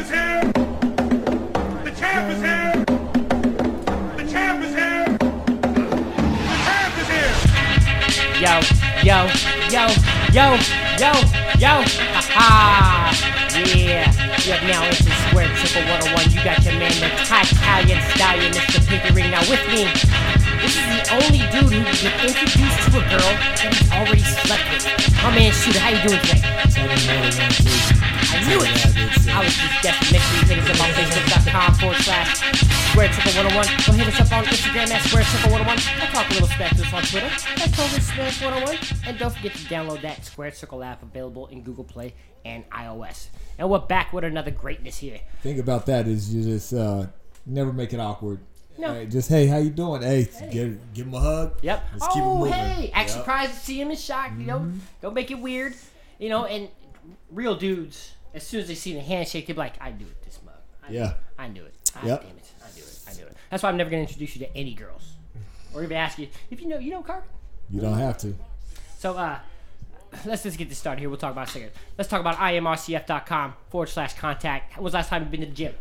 champ is here! The champ is here! The champ is here! The champ is here! Yo, yo, yo, yo, yo, yo, ha ha! Yeah, you have now entered Square Triple 101. You got your man, the Italian Stallion, Mr. Pinky Ring. Now with me, this is the only dude who can get introduced to a girl that he's already slept with. My man, Shooter, how you doing today? I knew it! I was just guessing. Make sure you hit us up on Facebook.com forward slash Square Triple 101. Go hit us up on Instagram at Square Triple 101. I'll talk a little smack to us on Twitter at Clovis Smash 101. And don't forget to download that Square Circle app available in Google Play and iOS. And we're back with another greatness here. Thing about that is you just uh, never make it awkward. No. Hey, just hey, how you doing? Hey, give give him a hug. Yep. Let's keep it oh, moving. hey! Act Yep. surprised to see him in shock. You know, don't make it weird. You know, and real dudes, as soon as they see the handshake, they be like, "I knew it, this mug. I Yeah. I knew it. God Yep. damn it, I knew it. I knew it." That's why I'm never gonna introduce you to any girls, or even ask you if you know. You know, Carver. You don't have to. So, uh, let's just get this started here. We'll talk about in second. Let's talk about imrcf.com forward slash contact. When was the last time you've been to the gym?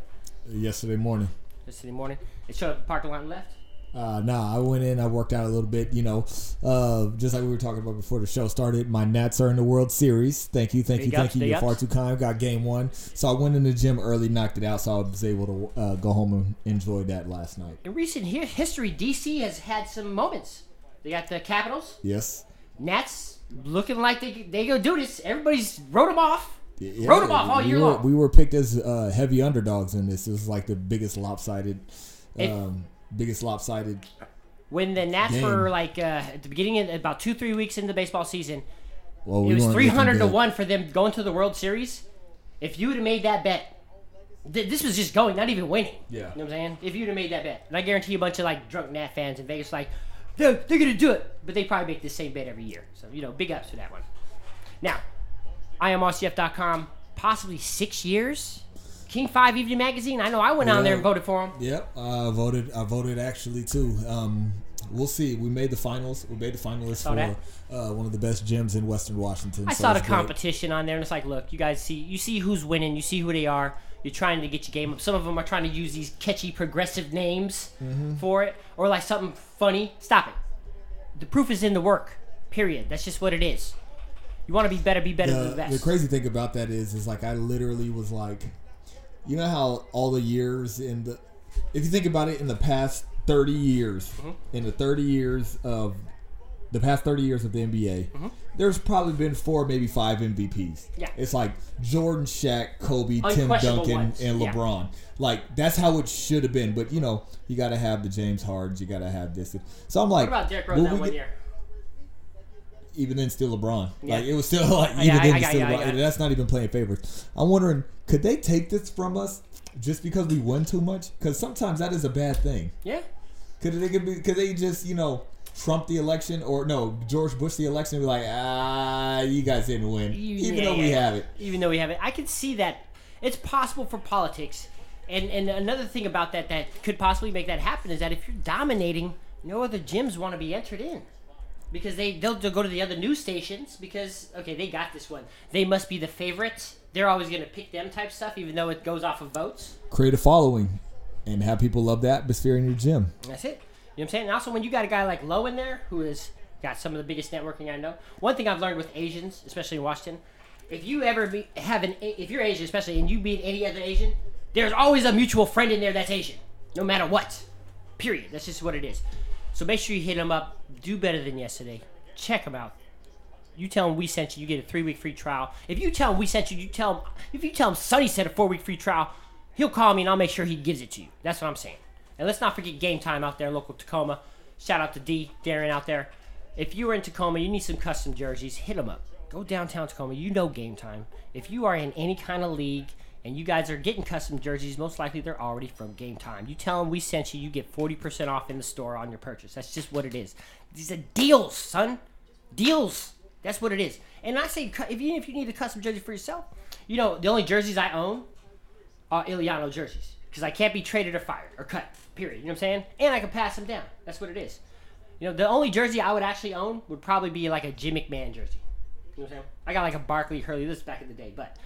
Yesterday morning. Yesterday morning. It showed up at the parking lot and left. Uh, nah, I went in. I worked out a little bit. You know, uh, just like we were talking about before the show started. My Nats are in the World Series. Thank you, thank Big you, thank you. You're far too kind. Got game one, so I went in the gym early, knocked it out, so I was able to uh, go home and enjoy that last night. In recent hi- history, DC has had some moments. They got the Capitals, Yes. Nats looking like they they go do this. Everybody's wrote them off. Yeah, Wrote 'em off all we year were, long. We were picked as uh, heavy underdogs in this. It was like the biggest lopsided, It- um, biggest lopsided. When the Nats Game. were like uh, at the beginning of about two three weeks into the baseball season, Well, it was three hundred to one for them going to the World Series. If you would have made that bet, th- this was just going, not even winning. Yeah. You know what I'm saying? If you'd have made that bet, and I guarantee you a bunch of like drunk Nat fans in Vegas like, they're, they're gonna do it, but they probably make the same bet every year. So you know, big ups for that one. Now, IMRCF.com, possibly six years. King Five Evening Magazine. I know I went on there and voted for him. Yep, I voted. I voted actually too. Um, we'll see. We made the finals. We made the finalists for uh, one of the best gyms in Western Washington. I so saw the it's great. competition on there, and it's like, look, you guys see, you see who's winning, you see who they are. You're trying to get your game up. Some of them are trying to use these catchy progressive names Mm-hmm. for it, or like something funny. Stop it. The proof is in the work. Period. That's just what it is. You want to be better, be better than the The, best. the crazy thing about that is, is like I literally was like, you know how all the years in the, if you think about it, in the past thirty years, Mm-hmm. in the thirty years of, the past thirty years of the NBA, Mm-hmm. there's probably been four, maybe five MVPs. Yeah. it's like Jordan, Shaq, Kobe, Tim Duncan, ones. and Yeah. LeBron. Like that's how it should have been. But you know, you got to have the James Hardens, you got to have this. So I'm like, what about Derrick Rose that one get- year? Even then still LeBron. Yeah. Like it was still like even Yeah, then I still LeBron. That's not even playing favorites. I'm wondering, could they take this from us just because we won too much? Because sometimes that is a bad thing. Yeah. Could they could, be, could they just you know Trump the election or no George Bush the election and be like ah you guys didn't win even Yeah, though yeah, we yeah. have it. Even though we have it, I can see that it's possible for politics. And and another thing about that that could possibly make that happen is that if you're dominating, no other gyms want to be entered in. Because they they'll, they'll go to the other news stations because okay they got this one they must be the favorites they're always gonna pick them type stuff even though it goes off of votes Create a following and have people love the atmosphere in your gym. That's it. You know what I'm saying? And also, when you got a guy like Lowe in there, who has got some of the biggest networking I know, one thing I've learned with Asians, especially in Washington, if you ever be, have an, if you're Asian, especially, and you meet any other Asian, there's always a mutual friend in there that's Asian, no matter what. Period. That's just what it is. So make sure you hit them up. Do better than yesterday. Check them out. You tell them we sent you, you get a three week free trial. If you tell them we sent you, you tell them, if you tell them Sonny said a four week free trial, he'll call me and I'll make sure he gives it to you. That's what I'm saying. And let's not forget game time out there in local Tacoma. Shout out to D, Darren out there. If you are in Tacoma, you need some custom jerseys, hit them up. Go downtown Tacoma. You know game time. If you are in any kind of league and you guys are getting custom jerseys, most likely they're already from game time. You tell them we sent you, you get 40% off in the store on your purchase. That's just what it is. These are deals, son. Deals. That's what it is. And I say, if you if you need a custom jersey for yourself, you know the only jerseys I own are Iliano jerseys because I can't be traded or fired or cut. Period. You know what I'm saying? And I can pass them down. That's what it is. You know, the only jersey I would actually own would probably be like a Jim McMahon jersey. You know what I'm saying? I got like a Barkley Hurley. This is back in the day, but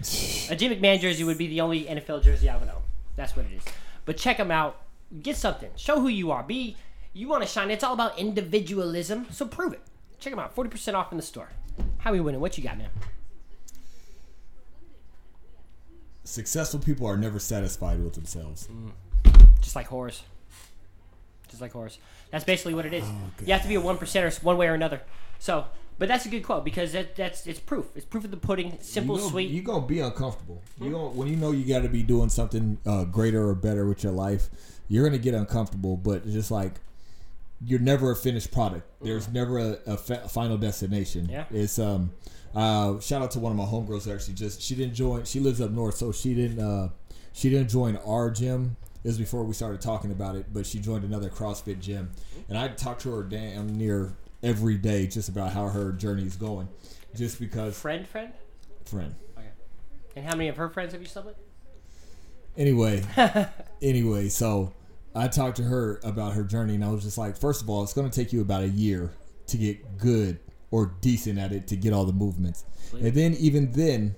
a Jim McMahon jersey would be the only NFL jersey I would own. That's what it is. But check them out. Get something. Show who you are. Be you want to shine. It's all about individualism. So prove it. Check them out. Forty percent off in the store. How we winning? What you got, man? Successful people are never satisfied with themselves. Mm. Just like whores. Just like whores. That's basically what it is. Oh, you have to be a one percenter one way or another. So, but that's a good quote because that, that's it's proof. It's proof of the pudding. Simple, you gonna, sweet. You're gonna be uncomfortable. You gonna when you know you got to be doing something uh, greater or better with your life. You're gonna get uncomfortable, but just like you're never a finished product. There's never a, a fa- final destination. Yeah. It's um. Uh, shout out to one of my homegirls. Actually, just she didn't join. She lives up north, so she didn't. Uh, she didn't join our gym. This was before we started talking about it, but she joined another CrossFit gym, and I talked to her damn near every day just about how her journey is going, just because friend, friend. friend. Okay. And how many of her friends have you slept with? Anyway, anyway, so I talked to her about her journey, and I was just like, first of all, it's going to take you about a year to get good or decent at it to get all the movements, and then even then,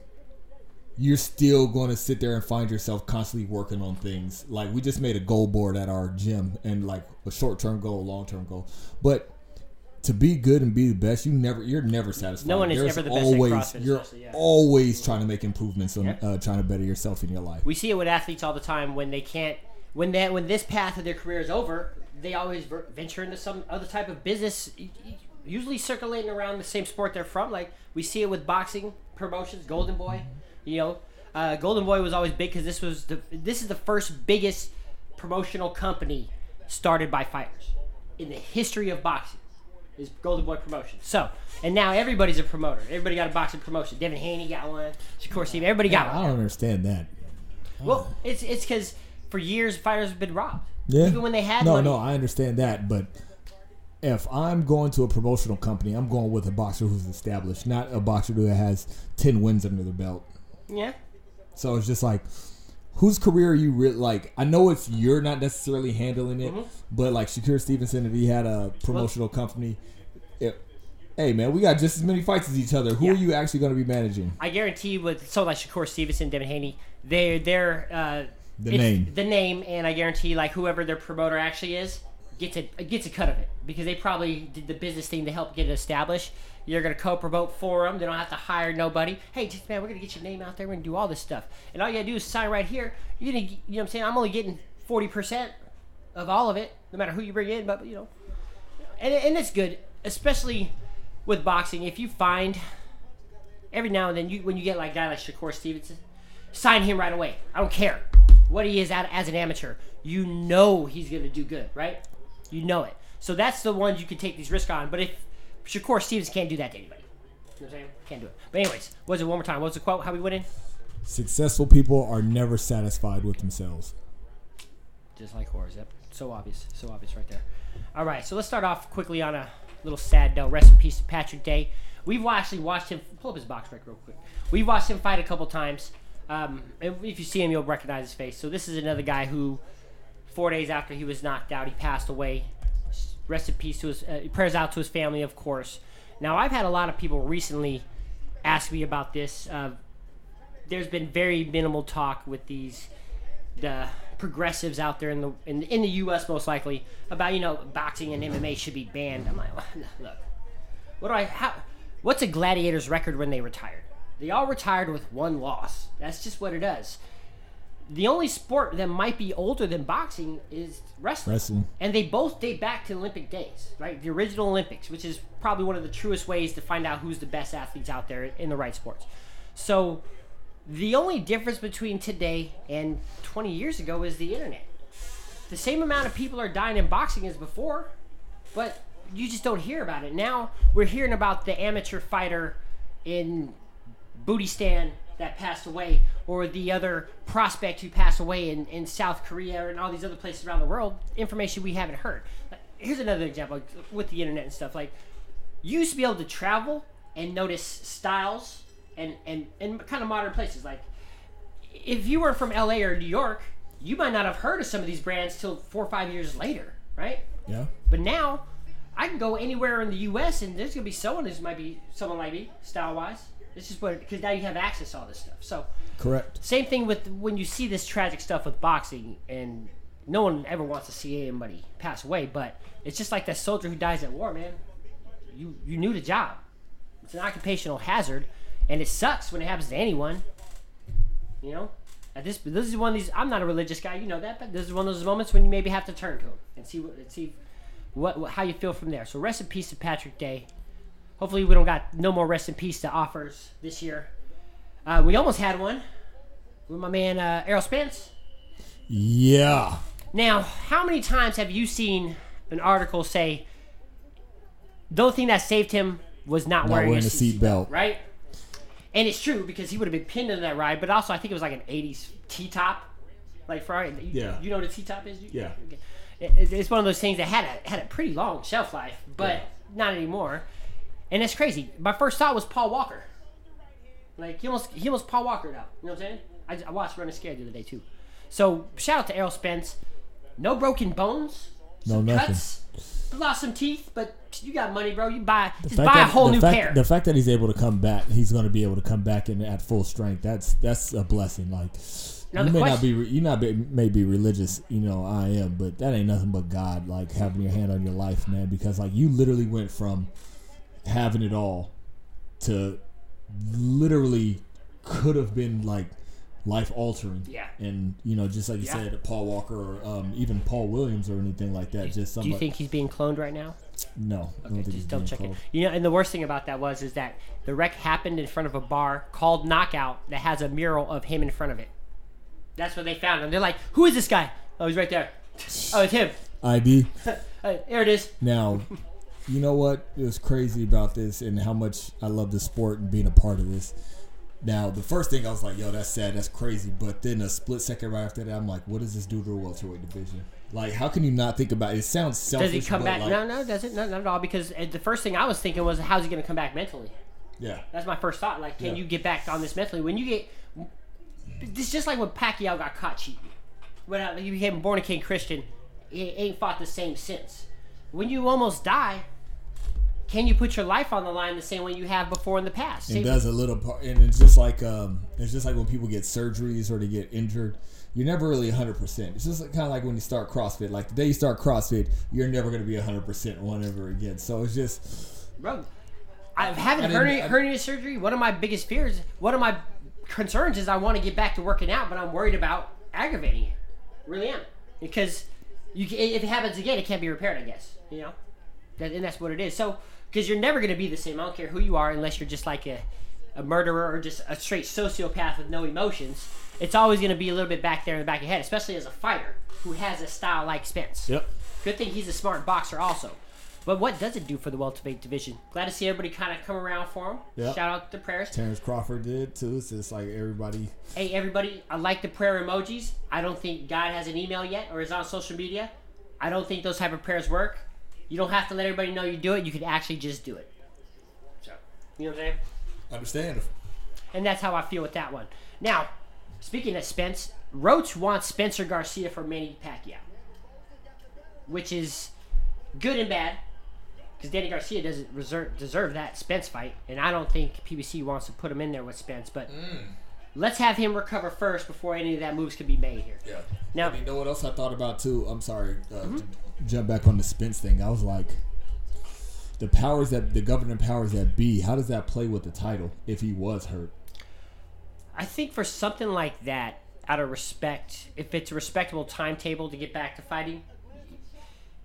you're still going to sit there and find yourself constantly working on things. Like we just made a goal board at our gym, and like a short term goal, long term goal, but. To be good and be the best, you never you're never satisfied. No one is There's ever the best at always, CrossFit, You're yeah. always trying to make improvements on Yeah. uh, trying to better yourself in your life. We see it with athletes all the time when they can't, when that when this path of their career is over, they always venture into some other type of business, usually circulating around the same sport they're from. Like we see it with boxing promotions, Golden Boy. You know, uh, Golden Boy was always big because this was the this is the first biggest promotional company started by fighters in the history of boxing. Is Golden Boy Promotion. So, and now everybody's a promoter. Everybody got a boxing promotion. Devin Haney got one. Shakur Steve. Everybody got I one. I don't understand that. Well, it's it's because for years fighters have been robbed. Yeah. Even when they had no, money. no, I understand that, but if I'm going to a promotional company, I'm going with a boxer who's established, not a boxer who has ten wins under their belt. Yeah. So it's just like, whose career are you really like? I know it's you're not necessarily handling it, Mm-hmm. but like Shakur Stevenson, if he had a promotional company, it, hey man, we got just as many fights as each other. Who Yeah. are you actually going to be managing? I guarantee with someone like Shakur Stevenson, Devin Haney, they're they're uh, The name. the name, and I guarantee like whoever their promoter actually is gets a gets a cut of it because they probably did the business thing to help get it established. You're gonna co-promote for them. They don't have to hire nobody. Hey, just, man, we're gonna get your name out there. We're gonna do all this stuff, and all you gotta do is sign right here. You're gonna, you know, what I'm saying I'm only getting forty percent of all of it, no matter who you bring in. But you know, and and it's good, especially with boxing. If you find every now and then, you when you get like a guy like Shakur Stevenson, sign him right away. I don't care what he is at, as an amateur. You know he's gonna do good, right? You know it. So that's the ones you can take these risks on. But if Shakur Stevens can't do that to anybody, you know what I'm saying? Can't do it. But anyways, what was it one more time? What was the quote? How we winning? Successful people are never satisfied with themselves. Just like horrors. Yep. So obvious. So obvious right there. All right. So let's start off quickly on a little sad note. Rest in peace to Patrick Day. We've actually watched him. Pull up his BoxRec real quick. We've watched him fight a couple times. Um, if you see him, you'll recognize his face. So this is another guy who, four days after he was knocked out, he passed away. Rest in peace to his. Uh, prayers out to his family, of course. Now I've had a lot of people recently ask me about this. Uh, there's been very minimal talk with these the progressives out there in the in, in the U.S. most likely about you know boxing and MMA should be banned. I'm like, look, what do I how? What's a gladiator's record when they retired? They all retired with one loss. That's just what it is. The only sport that might be older than boxing is wrestling. Wrestling. And they both date back to Olympic days, right? The original Olympics, which is probably one of the truest ways to find out who's the best athletes out there in the right sports. So the only difference between today and 20 years ago is the internet. The same amount of people are dying in boxing as before, but you just don't hear about it. Now we're hearing about the amateur fighter in Booty Bootistan that passed away, or the other prospect who passed away in, in South Korea and all these other places around the world. Information we haven't heard. Here's another example with the internet and stuff. Like, you used to be able to travel and notice styles and, and, and kind of modern places. Like, if you were from LA or New York, you might not have heard of some of these brands till four or five years later, right? Yeah. But now, I can go anywhere in the U.S. and there's gonna be someone who might be someone like me, style wise. It's is what because now you have access to all this stuff. So Correct. same thing with when you see this tragic stuff with boxing, and no one ever wants to see anybody pass away, but it's just like that soldier who dies at war, man. You you knew the job. It's an occupational hazard, and it sucks when it happens to anyone. You know, at this this is one of these. I'm not a religious guy, you know that, but this is one of those moments when you maybe have to turn to him and see what and see what, what how you feel from there. So rest in peace to Patrick Day. Hopefully we don't got no more rest in peace to offers this year. Uh, we almost had one with my man uh, Errol Spence. Yeah. Now, how many times have you seen an article say the only thing that saved him was not, Not wearing, wearing a seatbelt, seatbelt. right? And it's true because he would have been pinned into that ride, but also I think it was like an '80s T-top, like Ferrari. You, Yeah. you know what a T-top is? You- Yeah. It's one of those things that had a had a pretty long shelf life, but Yeah. not anymore. And it's crazy. My first thought was Paul Walker. Like he almost he almost Paul Walker out. You know what I'm saying? I, I watched Running Scared the other day too. So shout out to Errol Spence. No broken bones. No, nothing. Cuts, lost some teeth, but you got money, bro. You buy just buy a whole new fact, pair. The fact that he's able to come back, he's going to be able to come back in at full strength. That's that's a blessing. Like Now you may not be, you not be, may be religious. You know, I am, but that ain't nothing but God. Like having your hand on your life, man. Because like you literally went from having it all to literally could have been like life altering. Yeah. And you know, just like you Yeah. said, Paul Walker or um, even Paul Williams or anything like that. Just Do you think he's being cloned right now? no, I don't think he's Just double being check it. You know, and the worst thing about that was is that the wreck happened in front of a bar called Knockout that has a mural of him in front of it. That's what they found, and they're like, "Who is this guy?" Oh, he's right there. Oh, it's him. ID. Uh, there it is. Now, you know what is crazy about this and how much I love the sport and being a part of this. Now, the first thing I was like, yo, that's sad, that's crazy. But then a split second right after that, I'm like, what does this do to the welterweight division? Like, how can you not think about it? It sounds selfish. Does he come back? Like, no, no, does it? No, not at all. Because uh, the first thing I was thinking was, how's he going to come back mentally? Yeah. That's my first thought. Like, can Yeah. you get back on this mentally? When you get, it's just like when Pacquiao got caught cheating. When he became a born again Christian, he ain't fought the same since. When you almost die, can you put your life on the line the same way you have before in the past? It does a little part, and it's just like um, it's just like when people get surgeries or they get injured. You're never really 100. percent It's just kind of like when you start CrossFit. Like the day you start CrossFit, you're never going to be 100 percent one ever again. So it's just Bro, I didn't- hernia, hernia surgery. One of my biggest fears, one of my concerns is I want to get back to working out, but I'm worried about aggravating it. Really am because you if it happens again, it can't be repaired. I guess you know, and that's what it is. So because you're never going to be the same. I don't care who you are, unless you're just like a a murderer or just a straight sociopath with no emotions. It's always going to be a little bit back there in the back of your head, especially as a fighter who has a style like Spence. yep. Good thing he's a smart boxer also. But what does it do for the welterweight division? Glad to see everybody kind of come around for him. Yep. Shout out to the prayers. Terrence Crawford did too. It's just like everybody. Hey everybody, I like the prayer emojis. I don't think God has an email yet or is on social media. I don't think those type of prayers work. You don't have to let everybody know you do it. You could actually just do it. So, you know what I'm saying? Understand. And that's how I feel with that one. Now, speaking of Spence, Roach wants Spencer Garcia for Manny Pacquiao, which is good and bad because Danny Garcia doesn't reserve, deserve that Spence fight, and I don't think PBC wants to put him in there with Spence. But let's have him recover first before any of that moves can be made here. Yeah. Now- And you know what else I thought about too? I'm sorry. Uh, Mm-hmm. Jump back on the Spence thing. I was like, the powers that the governing powers that be. How does that play with the title if he was hurt? I think for something like that, out of respect, if it's a respectable timetable to get back to fighting,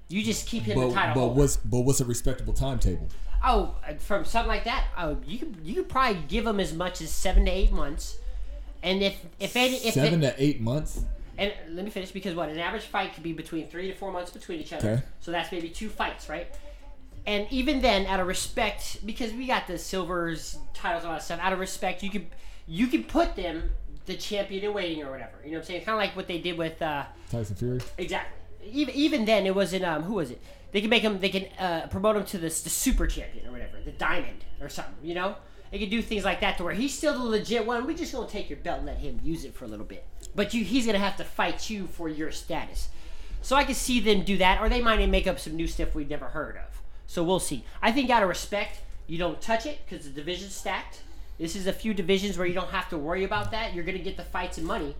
you just keep him the But title. but holder. what's but what's a respectable timetable? Oh, uh, from something like that, oh, you could you could probably give them as much as seven to eight months, and if if any if Seven it, to eight months. And let me finish because what an average fight could be between three to four months between each other, Okay. so that's maybe two fights, right? And even then, out of respect, because we got the silvers titles and all that stuff, out of respect, you could you could put them the champion in waiting or whatever. You know what I'm saying? Kind of like what they did with. Uh, Tyson Fury. Exactly. Even even then, it wasn't um who was it? They can make them. They can uh, promote him to the, the super champion or whatever, the diamond or something. You know, they can do things like that to where he's still the legit one. We just gonna take your belt and let him use it for a little bit. But you, he's gonna have to fight you for your status. So I can see them do that, or they might even make up some new stuff we've never heard of. So we'll see. I think out of respect, you don't touch it because the division's stacked. This is a few divisions where you don't have to worry about that. You're gonna get the fights and money.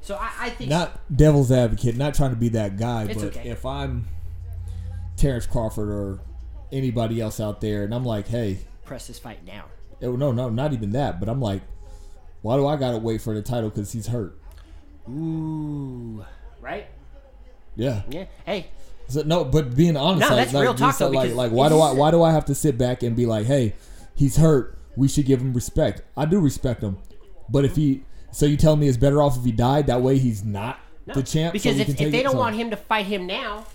So I, I think Not devil's advocate, not trying to be that guy, but okay. if I'm Terrence Crawford or anybody else out there, and I'm like, hey, press this fight now. oh, no, no, not even that, but I'm like, why do I gotta wait for the title because he's hurt? Ooh, right? Yeah. Yeah. Hey, So, no, but being honest, No, like, that's like, real talk, though, like, like, why do I, why do I have to sit back and be like, hey, he's hurt, we should give him respect? I do respect him, but if he, so you tell me it's better off if he died? That way he's not no. the champ. Because we if, if they don't so- want him to fight him now,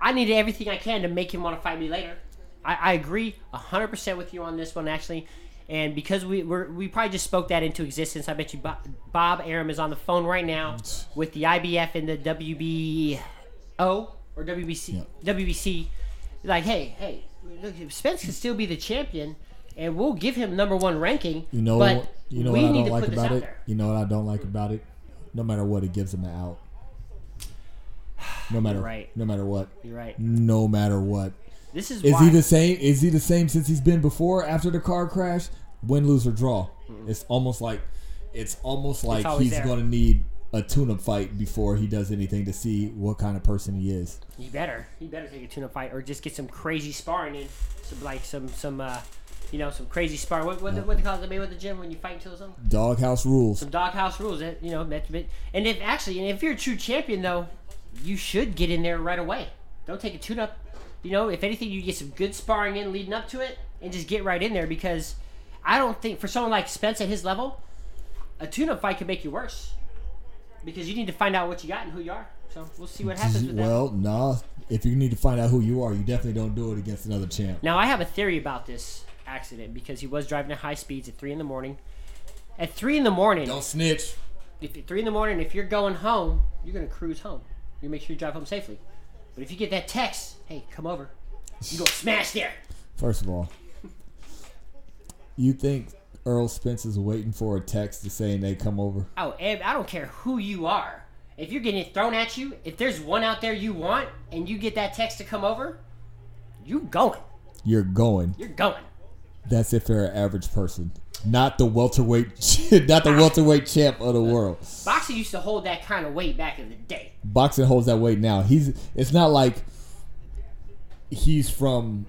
I need everything I can to make him want to fight me later. I, I agree hundred percent with you on this one, actually. And because we we're, we probably just spoke that into existence, I bet you Bob, Bob Arum is on the phone right now with the IBF and the WBO or WBC WBC. Like, hey, hey, look, Spence can still be the champion, and we'll give him number one ranking. You know, but you know we what I don't like about it. there. You know what I don't like about it. No matter what, it gives him an out. No matter right. no matter what, You're right. no matter what. This is, Is why he the same? Is he the same since he's been before? After the car crash, win, lose or draw. It's almost like it's almost like always he's there. to need a tune-up fight before he does anything to see what kind of person he is. He better. he better take a tuna fight or just get some crazy sparring in. Some like some some uh you know, some crazy sparring. What what, what they call it the the gym when you fight until something? Doghouse rules. Some doghouse rules. That you know, that's bit and if actually and if you're a true champion though, you should get in there right away. Don't take a tune up. You know, if anything you get some good sparring in leading up to it and just get right in there because I don't think for someone like Spence at his level, a tune up fight could make you worse. Because you need to find out what you got and who you are. So we'll see what happens with that. Well, nah. If you need to find out who you are, you definitely don't do it against another champ. Now I have a theory about this accident because he was driving at high speeds at three in the morning. At three in the morning, Don't snitch. if at three in the morning, if you're going home, you're gonna cruise home. You make sure you drive home safely. But if you get that text, hey, come over, you go smash there. First of all, you think Errol Spence is waiting for a text to saying they come over? Oh, Eb, I don't care who you are. If you're getting it thrown at you, if there's one out there you want, and you get that text to come over, you going. You're going. You're going. That's if you're an average person, not the welterweight, not the welterweight champ of the world. Boxing used to hold that kind of weight back in the day. Boxing holds that weight now. He's. It's not like he's from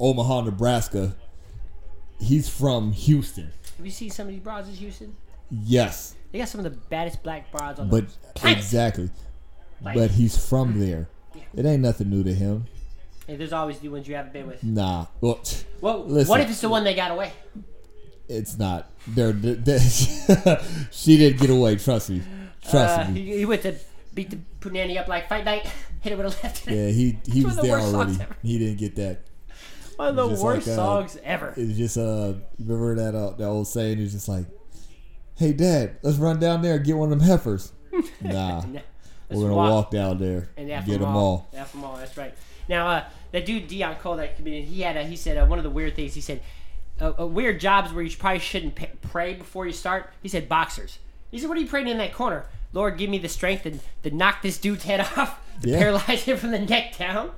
Omaha, Nebraska. He's from Houston. Have you seen some of these broads in Houston? Yes, They got some of the baddest black broads on but the planet. exactly. Like- But he's from there. It ain't nothing new to him. Hey, there's always the ones you haven't been with. Nah. Well, Well, Listen. what if it's the one they got away? It's not. They're, they're- she didn't get away. Trust me. Trust Uh, me. he, he went to beat the Punani up like fight night, hit it with a left. Yeah, he he was the there already. He didn't get that. One of the worst like, uh, songs ever. It's just uh, remember that uh, that old saying? It's just like, "Hey, Dad, let's run down there and get one of them heifers." Nah, we're gonna walk, down there and get them all. them all. That's right. Now, uh, that dude Deon Cole, that comedian, he had a, he said uh, one of the weird things. He said uh, uh, weird jobs where you probably shouldn't pray before you start. He said boxers. He said, "What are you praying in that corner? Lord, give me the strength to, to knock this dude's head off, to Yeah. paralyze him from the neck down."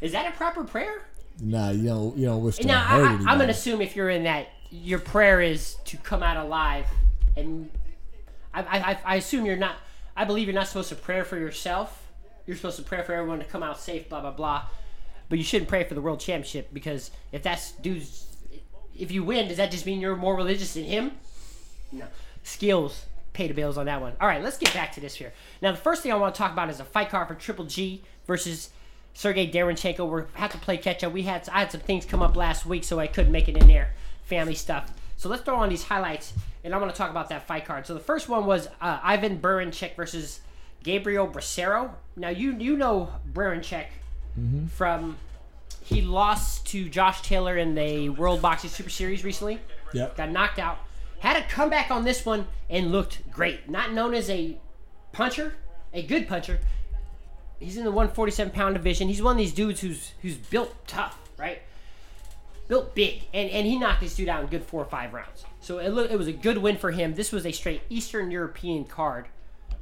Is that a proper prayer? Nah, you don't you don't wish to Now, hurt I, anybody. I'm gonna assume if you're in that, your prayer is to come out alive, and I, I, I- I assume you're not. I believe you're not supposed to pray for yourself. You're supposed to pray for everyone to come out safe. Blah blah blah. But you shouldn't pray for the world championship because if that's dude's, if you win, does that just mean you're more religious than him? No. Skills pay the bills on that one. All right, let's get back to this here. Now, the first thing I want to talk about is a fight card for Triple G versus Sergey Derenchenko. We have to play catch up. We had I had some things come up last week, so I couldn't make it in there. Family stuff. So let's throw on these highlights, and I'm going to talk about that fight card. So the first one was uh, Ivan Baranchyk versus Gabriel Bracero. Now you you know Baranchyk from he lost to Josh Taylor in the World Boxing Super Series recently Yep. got knocked out. Had a comeback on this one and looked great. Not known as a puncher, a good puncher. He's in the 147 pound division. He's one of these dudes who's who's built tough, right? Built big, and and he knocked this dude out in good four or five rounds. So it look, it was a good win for him. This was a straight Eastern European card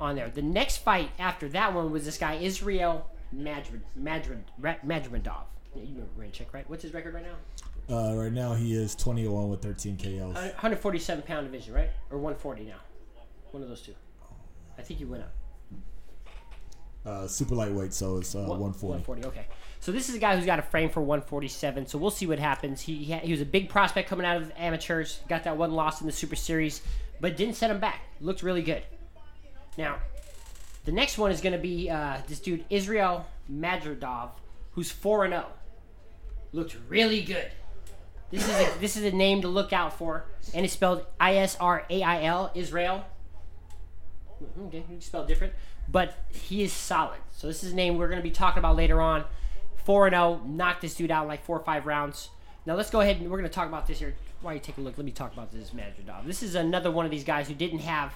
on there. The next fight after that one was this guy Israel Madrid Madrid Madridov. You remember Ranchek, right? What's his record right now? Uh, right now he is 21 with 13 KOs. 147 pound division, right? Or 140 now. One of those two. I think you went up. Uh, super lightweight, so it's uh, 140. 140. Okay. So this is a guy who's got a frame for 147. So we'll see what happens. He he, he was a big prospect coming out of amateurs. Got that one loss in the Super Series, but didn't set him back. Looked really good. Now, the next one is going to be uh, this dude Israel Madradov, who's four and zero. Looked really good. This is a, this is a name to look out for, and it's spelled I S R A I L Israel. Hmm, okay, you spelled different, but he is solid. So this is a name we're going to be talking about later on. Four and oh, zero, knocked this dude out in like four or five rounds. Now let's go ahead and we're going to talk about this here. Why you take a look? Let me talk about this Madradov. This is another one of these guys who didn't have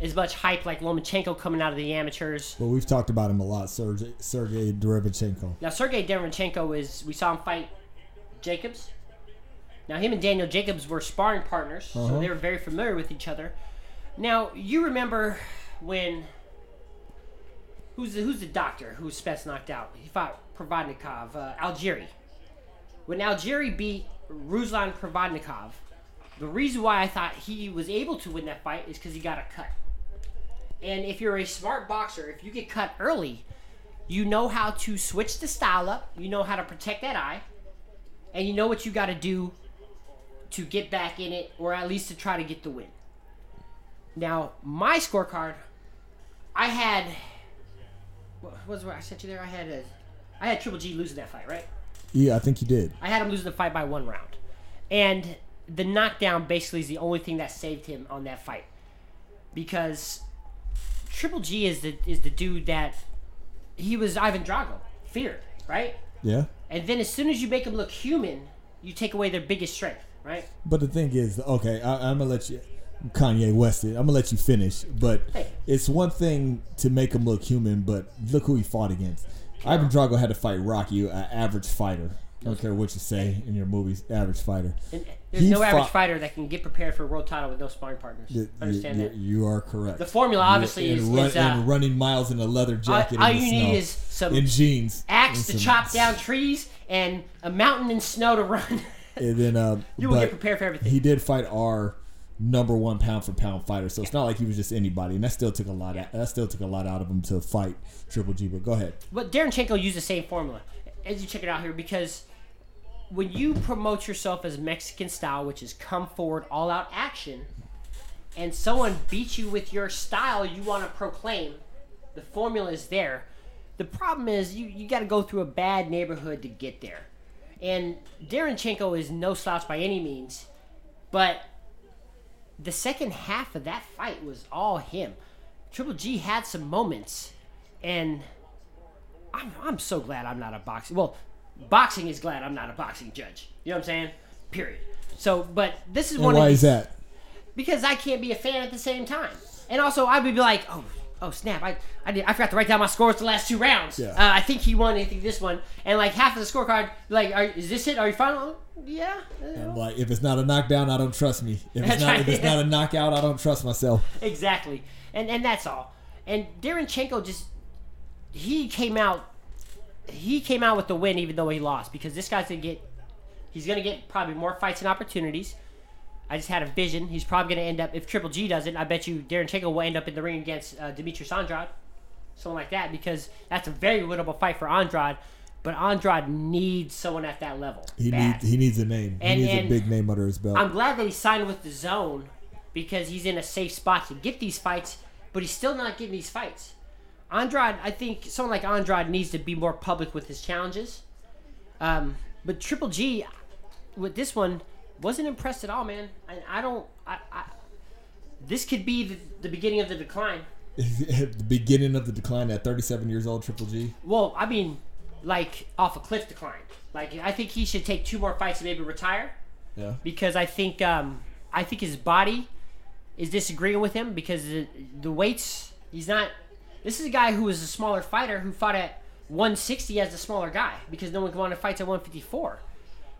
as much hype like Lomachenko coming out of the amateurs. Well, we've talked about him a lot, Sergey, Sergey Derevchenko. Now Sergey Derevchenko is we saw him fight Jacobs. Now him and Daniel Jacobs were sparring partners, so Uh-huh. they were very familiar with each other. Now you remember when who's the, who's the doctor who Spence knocked out? He fought Provodnikov, uh, Algieri. When Algieri beat Ruslan Provodnikov, the reason why I thought he was able to win that fight is because he got a cut. And if you're a smart boxer, if you get cut early, you know how to switch the style up, you know how to protect that eye, and you know what you got to do to get back in it, or at least to try to get the win. Now, my scorecard, I had. What was where I sent you there? I had a, I had Triple G losing that fight, right? Yeah, I think you did. I had him losing the fight by one round, and the knockdown basically is the only thing that saved him on that fight, because Triple G is the is the dude that he was Ivan Drago, feared, right? Yeah. And then as soon as you make them look human, you take away their biggest strength, right? But the thing is, okay, I, I'm gonna let you, Kanye West. it. I'm gonna let you finish. But Hey. it's one thing to make him look human, but look who he fought against. Ivan Drago had to fight Rocky, an average fighter. I don't care what you say in your movies, average fighter. And there's He no average fought- fighter that can get prepared for a world title with no sparring partners. You, Understand that? you are correct. The formula obviously and is, run, is uh, running miles in a leather jacket. all in the you snow, need is some in jeans, axe to chop down trees and a mountain and snow to run. And then, uh, you will get prepared for everything. He did fight our number one pound for pound fighter, so it's not like he was just anybody, and that still took a lot. Out, that still took a lot out of him to fight Triple G. But go ahead. But Darenchenko used the same formula, as you check it out here, because when you promote yourself as Mexican style, which is come forward, all out action, and someone beats you with your style you want to proclaim, the formula is there. The problem is you, you got to go through a bad neighborhood to get there. And Darenchenko is no slouch by any means, but the second half of that fight was all him. Triple G had some moments, and I'm, I'm so glad I'm not a boxing. Well, boxing is glad I'm not a boxing judge. You know what I'm saying? Period. So, but this is And one why of is that? because I can't be a fan at the same time. And also, I would be like, oh, oh snap! I I did I forgot to write down my scores the last two rounds. Yeah. Uh, I think he won. I think this one, and like half of the scorecard, like, are, is this it? Are you final? Yeah. I'm like, if it's not a knockdown, I don't trust me. If it's not, if it's not a knockout, I don't trust myself. exactly. And and that's all. And Darenchenko just he came out he came out with the win even though he lost because this guy's gonna get he's gonna get probably more fights and opportunities. I just had a vision. He's probably gonna end up if Triple G doesn't. I bet you Darren Darenchenko will end up in the ring against uh, Demetrius Andrade, someone like that, because that's a very winnable fight for Andrade. But Andrade needs someone at that level. He bad. needs he needs a name. And- he needs a big name under his belt. I'm glad that he signed with DAZN because he's in a safe spot to get these fights, but he's still not getting these fights. Andrade, I think someone like Andrade needs to be more public with his challenges. Um, but Triple G, with this one, wasn't impressed at all, man. And I don't. I, I, this could be the, the beginning of the decline. The beginning of the decline at 37 years old, Triple G. Well, I mean, like off a cliff decline. Like I think he should take two more fights and maybe retire. Yeah. because I think um, I think his body is disagreeing with him because the, the weights he's not. This is a guy who was a smaller fighter who fought at 160 as a smaller guy because no one wanted to fight at 154.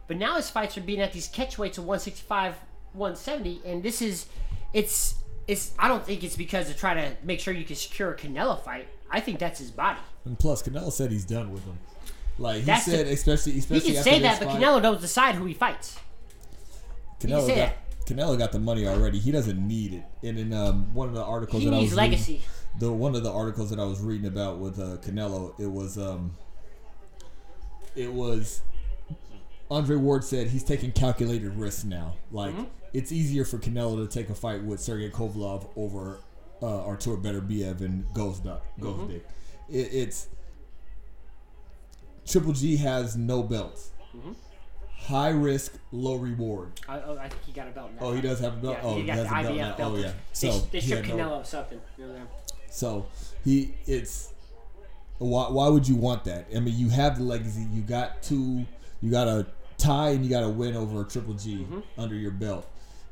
But now his fights are being at these catch weights of 165, 170, and this is it's it's. I don't think it's because to try to make sure you can secure a Canelo fight. I think that's his body. And plus, Canelo said he's done with him. Like he That's the- said, especially He can say that, but fight, Canelo don't decide who he fights. Canelo say got Canelo got the money already. He doesn't need it. And in um, one of the articles He that I was reading- legacy. The one of the articles that I was reading about with uh, Canelo, it was um, it was Andre Ward said he's taking calculated risks now. Like Mm-hmm. it's easier for Canelo to take a fight with Sergey Kovalev over uh, Artur Beterbiev and Gozdak. Mm-hmm. Gozdik. It, it's Triple G has no belts. Mm-hmm. High risk, low reward. I, oh, I think he got a belt. Now. Oh, he does have a belt. Yeah, oh, he he got has the a belt now. belt. Oh, yeah. So they he stripped had no- Canelo of something. You know? So he, it's why, why would you want that? I mean, you have the legacy. You got two. You got a tie and you got a win over a Triple G Mm-hmm. under your belt.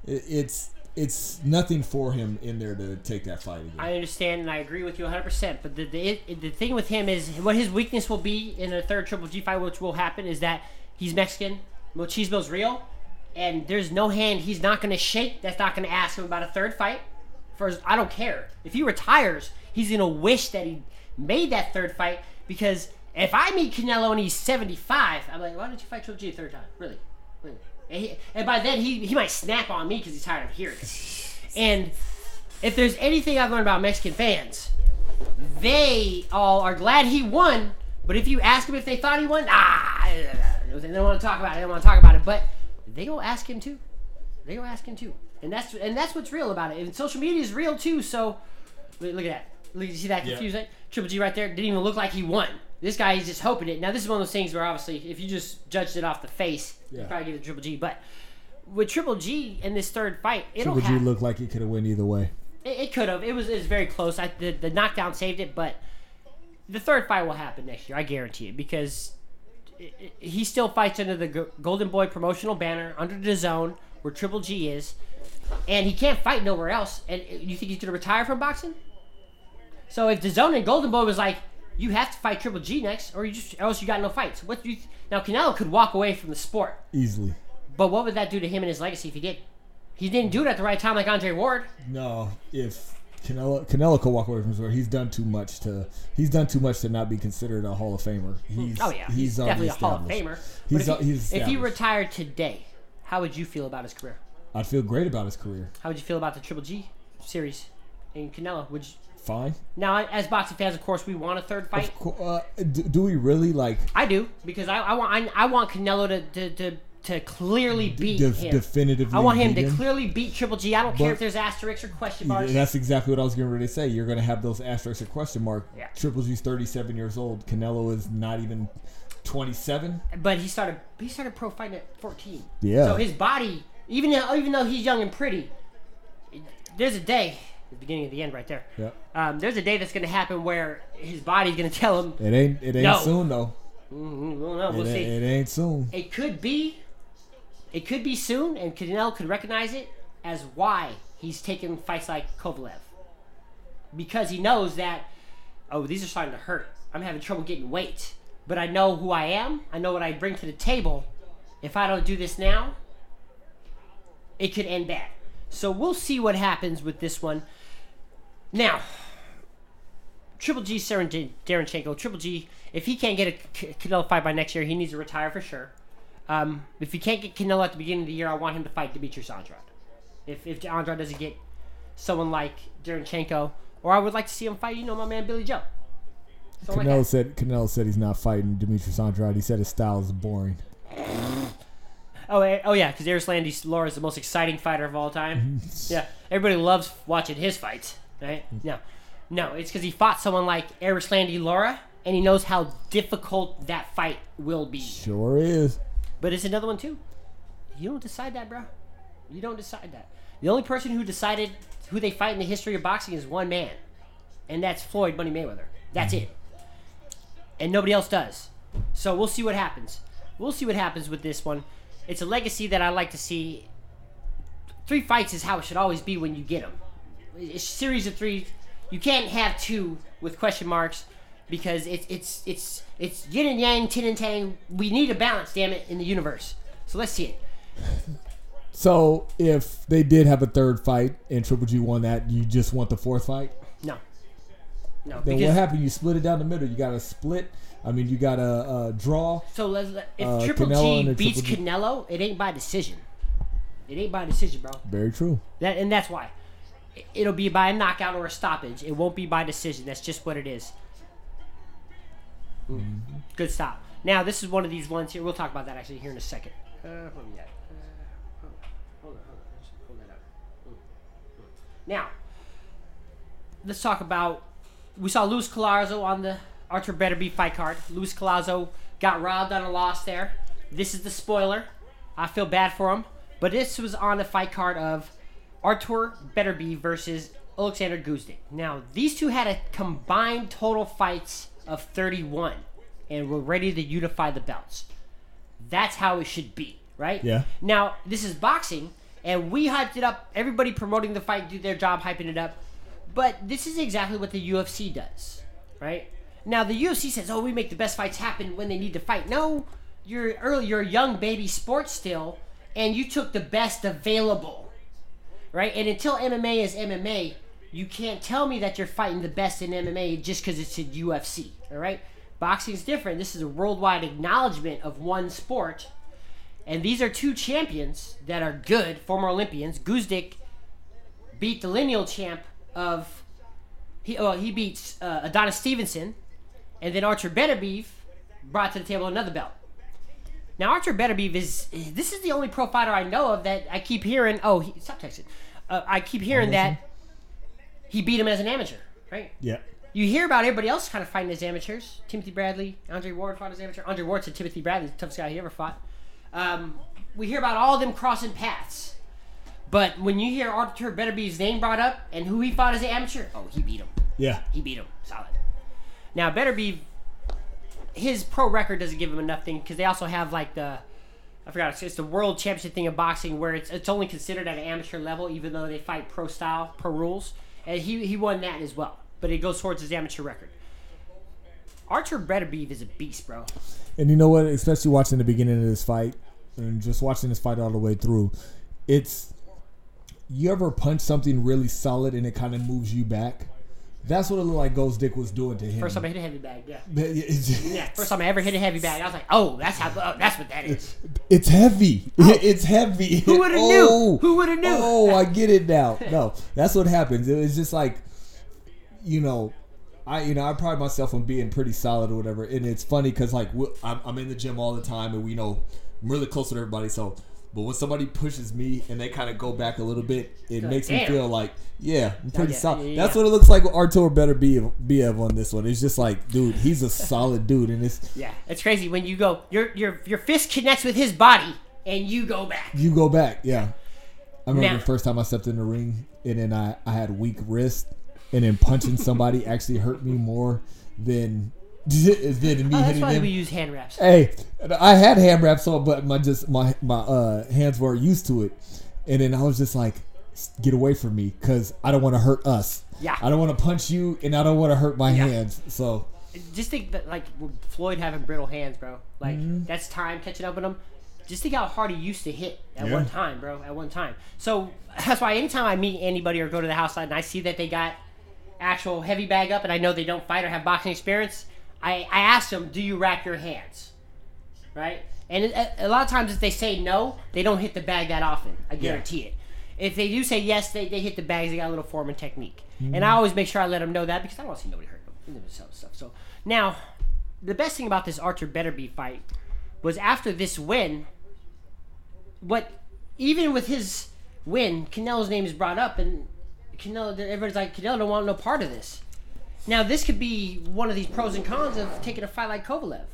It, it's it's nothing for him in there to take that fight again. I understand and I agree with you 100%. But the, the, it, the thing with him is what his weakness will be in a third Triple G fight, which will happen, is that he's Mexican. Machismo's real. And there's no hand he's not going to shake that's not going to ask him about a third fight. For I don't care. If he retires, he's to wish that he made that third fight because if I meet Canelo and he's 75, I'm like, why didn't you fight Triple G a third time? Really? really? And, he, and by then, he, he might snap on me because he's tired of hearing it. And if there's anything I've learned about Mexican fans, they all are glad he won. But if you ask them if they thought he won, ah, they don't want to talk about it. They don't want to talk about it. But they go ask him too. They go ask him too. And that's and that's what's real about it. And social media is real too. So look, look at that. Look, you see that Yeah. confusing Triple G right there didn't even look like he won. This guy, is just hoping it. Now this is one of those things where obviously, if you just judged it off the face, Yeah. you'd probably give it Triple G. But with Triple G in this third fight, it'll Triple G happen. looked like he could have won either way. It, it could have. It was. It was very close. I, the the knockdown saved it, but the third fight will happen next year. I guarantee it because i i he still fights under the Go- Golden Boy promotional banner under DAZN where Triple G is, and he can't fight nowhere else. And you think he's gonna retire from boxing? So if DAZN and Golden Boy was like, you have to fight Triple G next, or you just or else you got no fights. What do you now? Canelo could walk away from the sport, Easily. but what would that do to him and his legacy if he did? He didn't do it at the right time, like Andre Ward. No, if Canelo Canelo could walk away from his word, he's done too much to he's done too much to not be considered a Hall of Famer. Hmm. He's Oh yeah, he's, he's, definitely a Hall of. Famer. He's, But if, he, he's if he retired today, how would you feel about his career? I'd feel great about his career. How would you feel about the Triple G series in Canelo? Would you, Fine. now, as boxing fans, of course, we want a third fight. Cour- uh, do, do we really like I do because I, I want I, I want Canelo to to, to, to clearly beat def- him. definitively? I want him to clearly beat Triple G. I don't care if there's asterisks or question marks. That's exactly what I was going ready to say. You're going to have those asterisks or question mark. Yeah. Triple G's 37 years old. Canelo is not even 27. But he started he started pro fighting at 14. Yeah. So his body, even though, even though he's young and pretty, there's a day, the beginning of the end, right there. Yeah. Um, there's a day that's going to happen where his body's going to tell him, It ain't it ain't No. soon though. mm, we'll know, we'll it, see. ain't- it ain't soon. It could be, it could be soon, and Canelo could recognize it as why he's taking fights like Kovalev, because he knows that, oh, these are starting to hurt. I'm having trouble getting weight, but I know who I am. I know what I bring to the table. If I don't do this now, it could end bad. So we'll see what happens with this one. Now, Triple G, Darenchenko, Triple G, if he can't get a Canelo fight by next year, he needs to retire for sure. Um, if he can't get Canelo at the beginning of the year, I want him to fight Demetrius Andrade. If, if Andrade doesn't get someone like Darenchenko, or I would like to see him fight, you know, my man Billy Joe. Like Canelo that. said Canelo said he's not fighting Demetrius Andrade. He said his style is boring. Oh, eh, oh yeah, because Erislandy Lara is the most exciting fighter of all time. Mhm. yeah, everybody loves watching his fights, right? Mm. No, no, it's because he fought someone like Erislandy Lara, and he knows how difficult that fight will be. Sure is. But it's another one too. You don't decide that, bro. You don't decide that. The only person who decided who they fight in the history of boxing is one man, and that's Floyd Money Mayweather. That's mm-hmm. it. And nobody else does. So we'll see what happens. We'll see what happens with this one. It's a legacy that I like to see. Three fights is how it should always be when you get them. A series of three. You can't have two with question marks because it's it's it's it's yin and yang, tin and tang. We need a balance, damn it, in the universe. So let's see it. So if they did have a third fight and Triple G won that, you just want the fourth fight? No, No, then what happened? You split it down the middle. You got a split. I mean, you got a, uh draw. so let's, if Uh, Triple Canelo G beats Triple G. Canelo, it ain't by decision. It ain't by decision, bro. Very true. That and that's why. It- It'll be by a knockout or a stoppage. It won't be by decision. That's just what it is. Mm. Mm-hmm. Good stop. Now this is one of these ones here. We'll talk about that actually here in a second. Uh, where we at? Uh, hold on, hold on. Let's pull that up. Mm, mm. Now, let's talk about. We saw Luis Collazo on the Archer Beterbiev fight card. Luis Collazo got robbed on a loss there. This is the spoiler. I feel bad for him, but this was on the fight card of Artur Beterbiev versus Alexander Gvozdyk. Now, these two had a combined total fights of 31 and were ready to unify the belts. That's how it should be, right? Yeah. Now, this is boxing, and we hyped it up. Everybody promoting the fight do their job hyping it up. But this is exactly what the UFC does, right? Now, the UFC says, oh, we make the best fights happen when they need to fight. No, you're early, you're a young baby sport still, and you took the best available, right? And until MMA is MMA, you can't tell me that you're fighting the best in MMA just because it's in UFC, all right? boxing is different. This is a worldwide acknowledgement of one sport. And these are two champions that are good, former Olympians. Gvozdyk beat the lineal champ of he well, he beats uh, Adonis Stevenson, and then Archer Beterbiev brought to the table another belt. Now Archer Beterbiev is this is the only pro fighter I know of that I keep hearing. Oh, he, stop texting. Uh, I keep hearing that he beat him as an amateur, right? Yeah. You hear about everybody else kind of fighting as amateurs. Timothy Bradley, Andre Ward fought as amateur. Andre Ward said Timothy Bradley's the toughest guy he ever fought. Um, we hear about all of them crossing paths. But when you hear Arthur Beterbiev's name brought up and who he fought as an amateur, oh, he beat him. Yeah. He beat him. Solid. Now, Beterbiev, his pro record doesn't give him enough thing because they also have like the, I forgot, it's, the world championship thing of boxing where it's, it's only considered at an amateur level even though they fight pro style, pro rules. And he, he won that as well. But it goes towards his amateur record. Archer Beterbiev is a beast, bro. And you know what? Especially watching the beginning of this fight and just watching this fight all the way through, it's you ever punch something really solid and it kind of moves you back. That's what it looked like Gvozdyk was doing to him. First time I hit a heavy bag, yeah. Yeah, first time I ever hit a heavy bag, I was like, oh, that's how, oh, that's what that is. it's heavy. Oh. It's heavy. Who would've Oh. knew? Who would've knew? Oh, I get it now. No, that's what happens. It was just like, you know, I you know I pride myself on being pretty solid or whatever, and it's funny because like I'm, I'm in the gym all the time, and we know I'm really close with everybody. So, but when somebody pushes me and they kind of go back a little bit, it makes me feel like, yeah, I'm pretty yeah, solid. yeah, That's what it looks like with Artur Beterbiev on this one. It's just like, dude, he's a solid dude, and it's Yeah, it's crazy when you go, your your your fist connects with his body, and you go back. You go back, yeah. I remember Now- the first time I stepped in the ring, and then I, I had weak wrist, and then punching somebody actually hurt me more than than me Oh, that's why them. we use hand wraps. Hey, I had hand wraps on, but my just my my uh, hands weren't used to it, and then I was just like, get away from me, because I don't want to hurt us. Yeah. I don't want to punch you, and I don't want to hurt my Yeah. hands. So Just think that like Floyd having brittle hands, bro. Like Mm-hmm. that's time catching up with him. Just think how hard he used to hit at Yeah. one time, bro. At one time. So that's why anytime I meet anybody or go to the house side and I see that they got actual heavy bag up and I know they don't fight or have boxing experience, I, I ask them, do you wrap your hands? Right? And it, a, a lot of times if they say no, they don't hit the bag that often. I guarantee it. If they do say yes, they, they hit the bags. They got a little form and technique. And I mm. always make sure I let them know that because I don't want to see nobody hurt themselves stuff. So now, the best thing about this Archer Beterbiev fight was after this win, what even with his win, Canelo's name is brought up, and Canelo, everybody's like, Canelo don't want no part of this. Now, this could be one of these pros and cons of taking a fight like Kovalev.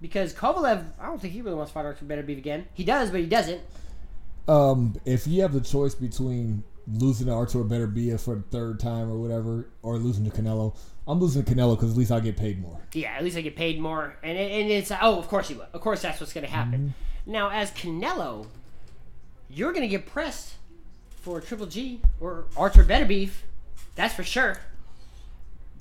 Because Kovalev, I don't think he really wants to fight Archer Beterbiev again. He does, but he doesn't. um, if you have the choice between losing to Artur better be it for the third time or whatever, or losing to Canelo, I'm losing to Canelo because at least I get paid more. Yeah, at least I get paid more, and it, and it's oh, of course he will. Of course, that's what's going to happen. Now, as Canelo, you're going to get pressed for Triple G or Archer Beterbiev. That's for sure.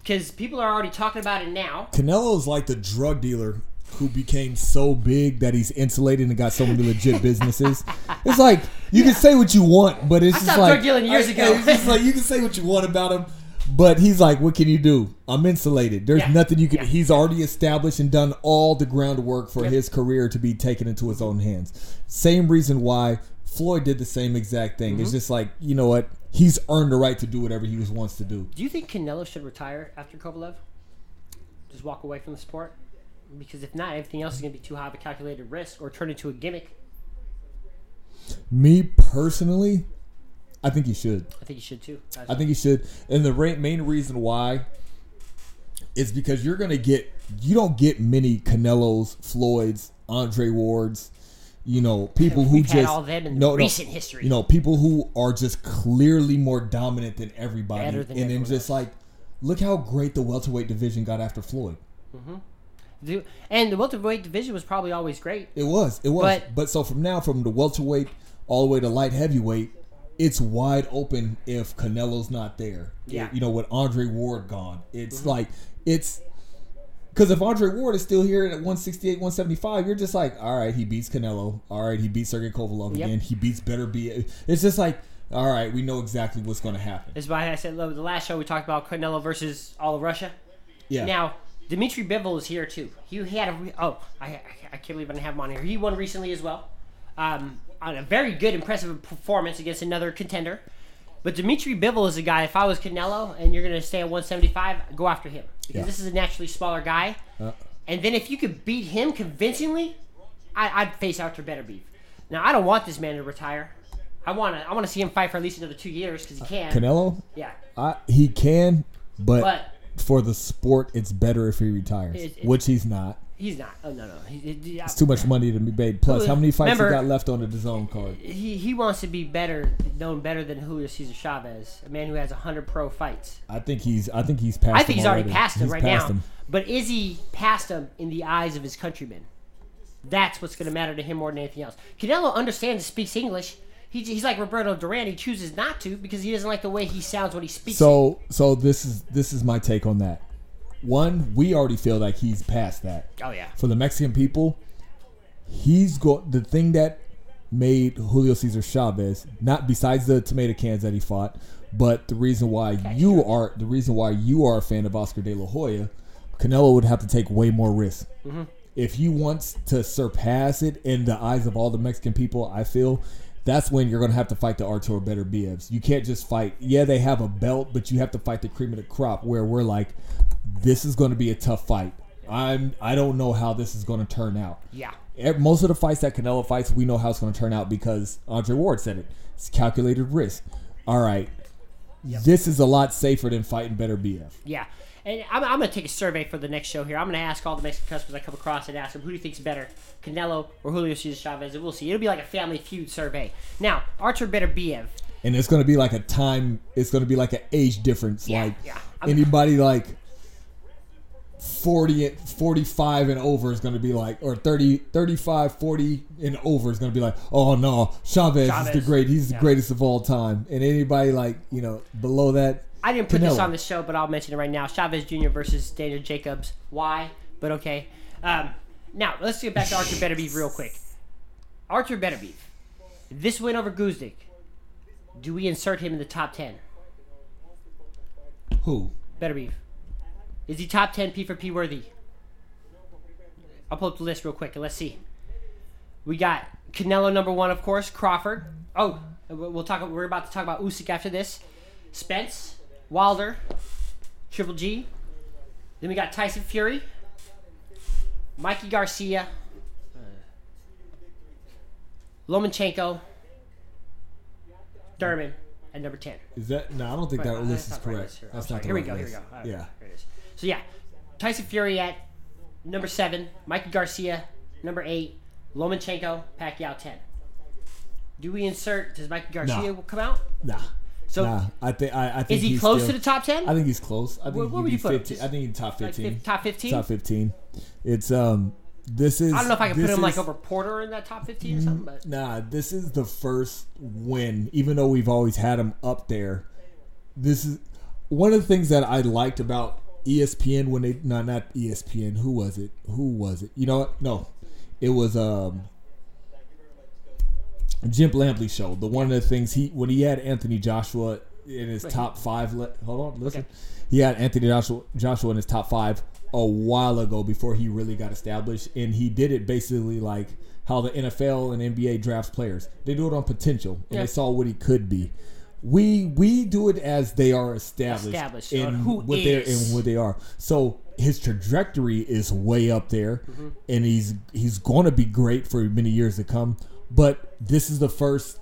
Because people are already talking about it now. Canelo's like the drug dealer who became so big that he's insulated and got so many legit businesses. It's like you can say what you want, but it's I just like drug dealing years I- ago. It's just like you can say what you want about him, But he's like, what can you do? I'm insulated. There's Yeah. nothing you can. Yeah. He's already established and done all the groundwork for Yep. his career to be taken into his own hands. Same reason why Floyd did the same exact thing. Mm-hmm. It's just like you know what? He's earned the right to do whatever he was wants to do. Do you think Canelo should retire after Kovalev? Just walk away from the sport? Because if not, everything else is going to be too high of a calculated risk or turn into a gimmick. Me personally, I think he should. I think he should too. I think he should. And the main reason why is because you're gonna get you don't get many Canelos, Floyds, Andre Wards, you know, people who just all them in no, no, recent history. You know, people who are just clearly more dominant than everybody, than and then just else. like look how great the welterweight division got after Floyd. Mm-hmm. Do- and the welterweight division was probably always great. It was, it was. But- But, so from now, from the welterweight all the way to light heavyweight, it's wide open if Canelo's not there. Yeah. You know, with Andre Ward gone, it's mm-hmm. like it's because if Andre Ward is still here at 168, 175, you're just like, all right, he beats Canelo. All right, he beats Sergey Kovalev Yep. again. He beats Beterbiev. It's just like, all right, we know exactly what's going to happen. That's why I said the last show we talked about Canelo versus all of Russia. Yeah. Now, Dmitry Bivol is here too. He, he had a re- oh, I, I, I can't believe I didn't have him on here. He won recently as well, um, on a very good, impressive performance against another contender. But Dmitry Bivol is a guy. If I was Canelo and you're going to stay at 175, go after him because Yeah. this is a naturally smaller guy. Uh, And then if you could beat him convincingly, I, I'd face out Arthur Beterbiev. Now I don't want this man to retire. I want to. I want to see him fight for at least another two years because he can. Canelo, Yeah, I, he can, but, but for the sport, it's better if he retires, It- it- which he's not. He's not. Oh no no. He, he, It's too much money to be paid. Plus, how many fights Remember- he got left on DAZN card? he he wants to be better, known better than Julio Cesar Chavez, a man who has hundred pro fights. I think he's. I think he's past. I think him he's already past him He's right past now. him. But is he past him in the eyes of his countrymen? That's what's going to matter to him more than anything else. Canelo understands and speaks English. He, he's like Roberto Duran. He chooses not to because he doesn't like the way he sounds when he speaks. So, so this is this is my take on that. One, we already feel like he's past that. oh yeah, For the Mexican people, he's got the thing that made Julio Cesar Chavez, not besides the tomato cans that he fought, but the reason why you are the reason why you are a fan of Oscar De La Hoya, Canelo would have to take way more risks. Mm-hmm. If he wants to surpass it in the eyes of all the Mexican people, I feel that's when you're going to have to fight the Artur Beterbievs. You can't just fight. Yeah, they have a belt, but you have to fight the cream of the crop. Where we're like, this is going to be a tough fight. I'm. I don't know how this is going to turn out. yeah. Most of the fights that Canelo fights, we know how it's going to turn out because Andre Ward said it. It's calculated risk. All right. This is a lot safer than fighting Beterbiev. Yeah. And I'm, I'm going to take a survey for the next show here. I'm going to ask all the Mexican customers I come across and ask them who do you think's better, Canelo or Julio Cesar Chavez? And we'll see. It'll be like a family feud survey. Now, Archer Beterbiev. And it's going to be like a time, it's going to be like an age difference. Yeah, like yeah. Anybody like 40, 45 and over is going to be like, or 30, 35, 40 and over is going to be like, oh no, Chavez, is the Chavez. great. He's the Yeah. greatest of all time. And anybody like, you know, below that, I didn't put this on the show, but I'll mention it right now. Chavez Jr. versus Daniel Jacobs. Why? But okay. Um, now, let's get back to Archer Beterbiev real quick. Archer Beterbiev. This win over Gvozdyk. Do we insert him in the top 10? who? Beterbiev. Is he top 10 P for P worthy? I'll pull up the list real quick and let's see. We got Canelo number one, of course. Crawford. Oh, we'll talk. We're about to talk about Usyk after this. Spence, Wilder, Triple G. Then we got Tyson Fury, Mikey Garcia, Lomachenko, Derman, at number ten. Is that, no, I don't think Wait, that uh, list is the right correct. That's sorry. not the Here we go. Here we go. Right, Yeah. Here it is. So yeah, Tyson Fury at number seven, Mikey Garcia number eight, Lomachenko, Pacquiao ten. Do we insert? Does Mikey Garcia No. come out? Nah. So nah. I think, I, I think is he he's close still- to the top ten? I think he's close. I think What- he'd be you put 15. Just I think he's top Like 15. fif- top fifteen. top 15. It's um this is I don't know if I can put him like is- over Porter in that top fifteen or something, but Nah, this is the first win even though we've always had him up there. This is one of the things that I liked about ESPN when they no not E ESPN, who was it? Who was it? You know what? No. It was um Jim Lampley show. The one of the things he when he had Anthony Joshua in his Wait. top five. Let, hold on, listen. He had Anthony Joshua, Joshua in his top five a while ago before he really got established, and he did it basically like how the NFL and NBA drafts players. They do it on potential, and Yeah. they saw what he could be. We we do it as they are established, Established, in who what they is. in what they are. So his trajectory is way up there, Mm-hmm. and he's he's going to be great for many years to come. But this is the first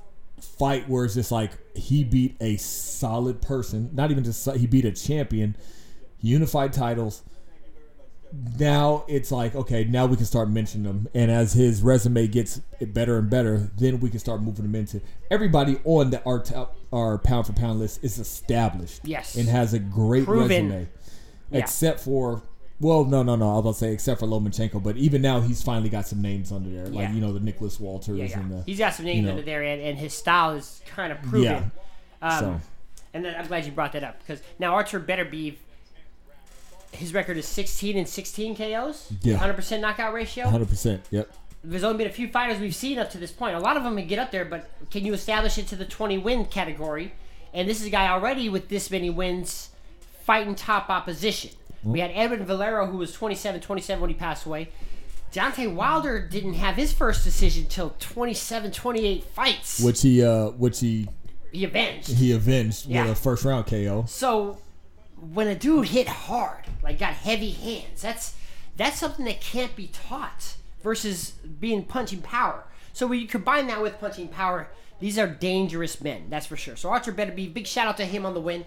fight where it's just like he beat a solid person, not even just he beat a champion, unified titles. Now it's like okay, now we can start mentioning them, and as his resume gets better and better, then we can start moving them into everybody on the our top, our pound for pound list is established, Yes. and has a great Proven. resume, Yeah. except for. Well, no, no, no. I was about to say except for Lomachenko, but even now he's finally got some names under there, like Yeah. you know the Nicholas Walters Yeah, yeah. and the He's got some names you know. under there, and, and his style is kind of proven. Yeah. Um, So- And then I'm glad you brought that up because now Archer better be. his record is 16 and 16 KOs, Yeah. 100% knockout ratio. hundred percent. Yep. There's only been a few fighters we've seen up to this point. A lot of them can get up there, but can you establish it to the 20 win category? And this is a guy already with this many wins fighting top opposition. We had Edwin Valero, who was 27 27 when he passed away. Deontay Wilder didn't have his first decision till 27 28 fights. Which he uh which he he avenged. he avenged Yeah. with a first round KO. So when a dude hit hard, like got heavy hands, that's that's something that can't be taught versus being punching power. So when you combine that with punching power, these are dangerous men, that's for sure. So Archer better be big shout out to him on the win.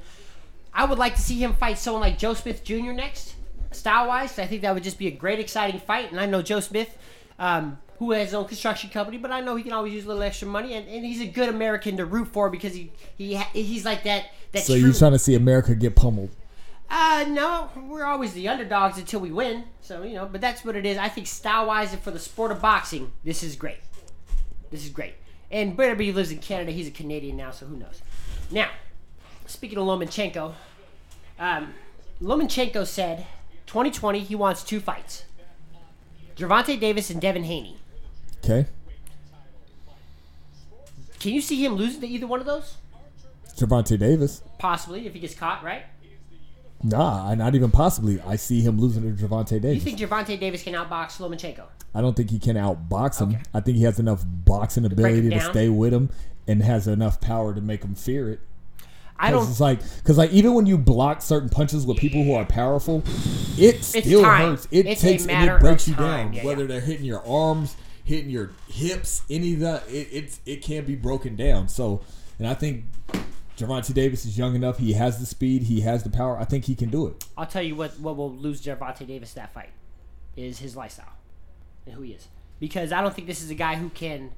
I would like to see him fight someone like Joe Smith Jr. next, style wise. I think that would just be a great, exciting fight. And I know Joe Smith, um, who has his own construction company, but I know he can always use a little extra money, and, and he's a good American to root for because he, he he's like that. that So you're trying to see America get pummeled. uh, no, we're always the underdogs until we win. So you know, but that's what it is. I think style wise and for the sport of boxing, this is great. This is great. And Beterbiev lives in Canada. He's a Canadian now, so who knows? Now, speaking of Lomachenko, um, Lomachenko said, 2020 he wants two fights: Gervonta Davis and Devin Haney. Okay. Can you see him losing to either one of those? Gervonta Davis. Possibly, if he gets caught, right? Nah, not even possibly. I see him losing to Gervonta Davis. You think Gervonta Davis can outbox Lomachenko? I don't think he can outbox him. Okay. I think he has enough boxing ability to stay with him and has enough power to make him fear it. I don't. It's like because like even when you block certain punches with people who are powerful, it still time. hurts. It It's takes and it breaks you down. Yeah, whether yeah. they're hitting your arms, hitting your hips, any of that, it it's it can be broken down. So, and I think Gervonta Davis is young enough. He has the speed. He has the power. I think he can do it. I'll tell you what what will lose Gervonta Davis that fight is his lifestyle and who he is. Because I don't think this is a guy who can.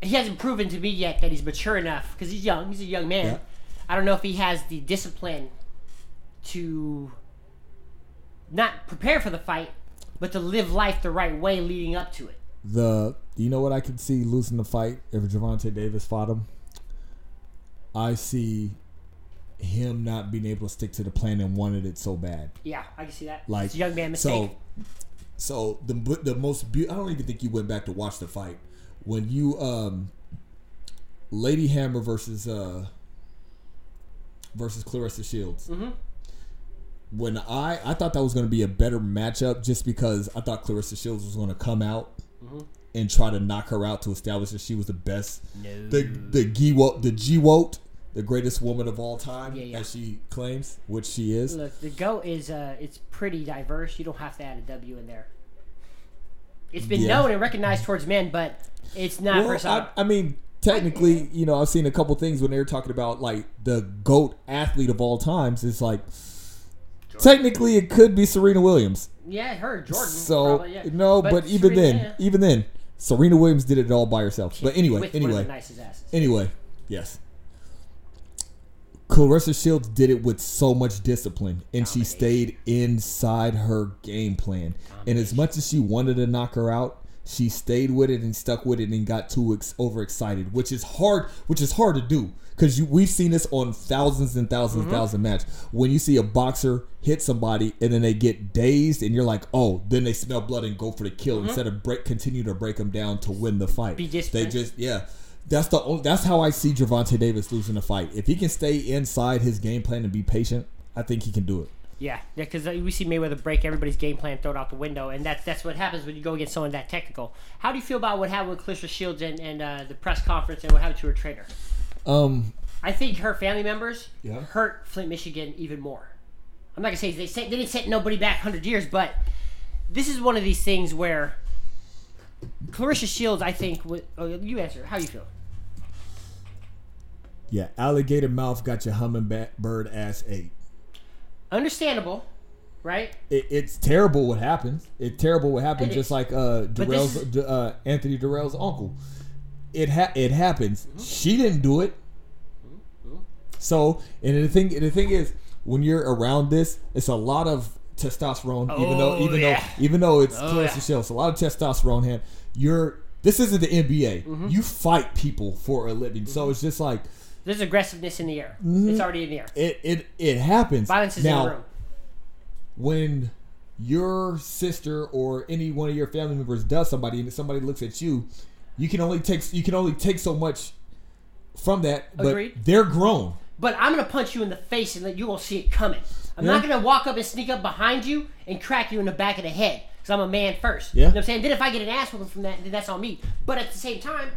He hasn't proven to me yet that he's mature enough because he's young. He's a young man. Yeah. I don't know if he has the discipline to not prepare for the fight, but to live life the right way leading up to it. The you know what I could see losing the fight if Gervonta Davis fought him. I see him not being able to stick to the plan and wanted it so bad. Yeah, I can see that. Like it's a young man mistake. So, so the the most be- I don't even think you went back to watch the fight when you um Lady Hammer versus uh versus Claressa Shields. Mhm. When I I thought that was going to be a better matchup just because I thought Claressa Shields was going to come out Mm-hmm. and try to knock her out to establish that she was the best. The the G-Wote, the G-Wote, the greatest woman of all time, Yeah, yeah. as she claims, which she is. Look, the goat is uh, it's pretty diverse. You don't have to add a W in there. It's been Yeah. known and recognized towards men, but it's not Well. I, I mean, technically, you know, I've seen a couple things when they were talking about like the goat athlete of all times. It's like technically it could be Serena Williams. yeah, her Jordan. So probably, yeah. no, but, even Serena- then, yeah. even then, Serena Williams did it all by herself. But anyway, anyway, of the asses. Anyway, yes. Claressa Shields did it with so much discipline, and she stayed inside her game plan. And as much as she wanted to knock her out, she stayed with it and stuck with it and got too ex- overexcited, which is hard. Which is hard to do because we've seen this on thousands and 1000s and mm-hmm. thousands of matches. When you see a boxer hit somebody and then they get dazed, and you're like, oh, then they smell blood and go for the kill mm-hmm. instead of break, continue to break them down to win the fight. They just yeah. That's the only, that's how I see Gervonta Davis losing the fight. If he can stay inside his game plan and be patient, I think he can do it. Yeah, yeah, because we see Mayweather break everybody's game plan, throw it out the window, and that's that's what happens when you go against someone that technical. How do you feel about what happened with Claressa Shields and, and uh, the press conference and what happened to her trainer? Um, I think her family members Yeah. hurt Flint, Michigan even more. I'm not gonna say they say they didn't set nobody back hundred years, but this is one of these things where Claressa Shields, I think, would, oh, you answer. How you feel? yeah, alligator mouth got your hummingbird ass ate. Understandable, right? It, it's terrible what happens. It's terrible what happened. Just is. like uh, Dirrell's, is- uh, Anthony Dirrell's uncle. It ha- it happens. She didn't do it. So, and the thing, the thing is, when you're around this, it's a lot of testosterone. Oh, even though, even yeah. though, even though it's Oh, Claressa yeah. Shields, a lot of testosterone. Hand, you're. This isn't the NBA. Mm-hmm. You fight people for a living, so it's just like There's aggressiveness in the air. Mm-hmm. It's already in the air. it. It it happens. Violence is now, in the room. when your sister or any one of your family members does somebody and somebody looks at you, you can only take you can only take so much from that. But Agreed. they're grown. But I'm gonna punch you in the face and let you won't see it coming. I'm Yeah. not gonna walk up and sneak up behind you and crack you in the back of the head because I'm a man first. Yeah. You know what I'm saying? Then if I get an ass whooping from that, then that's on me. But at the same time,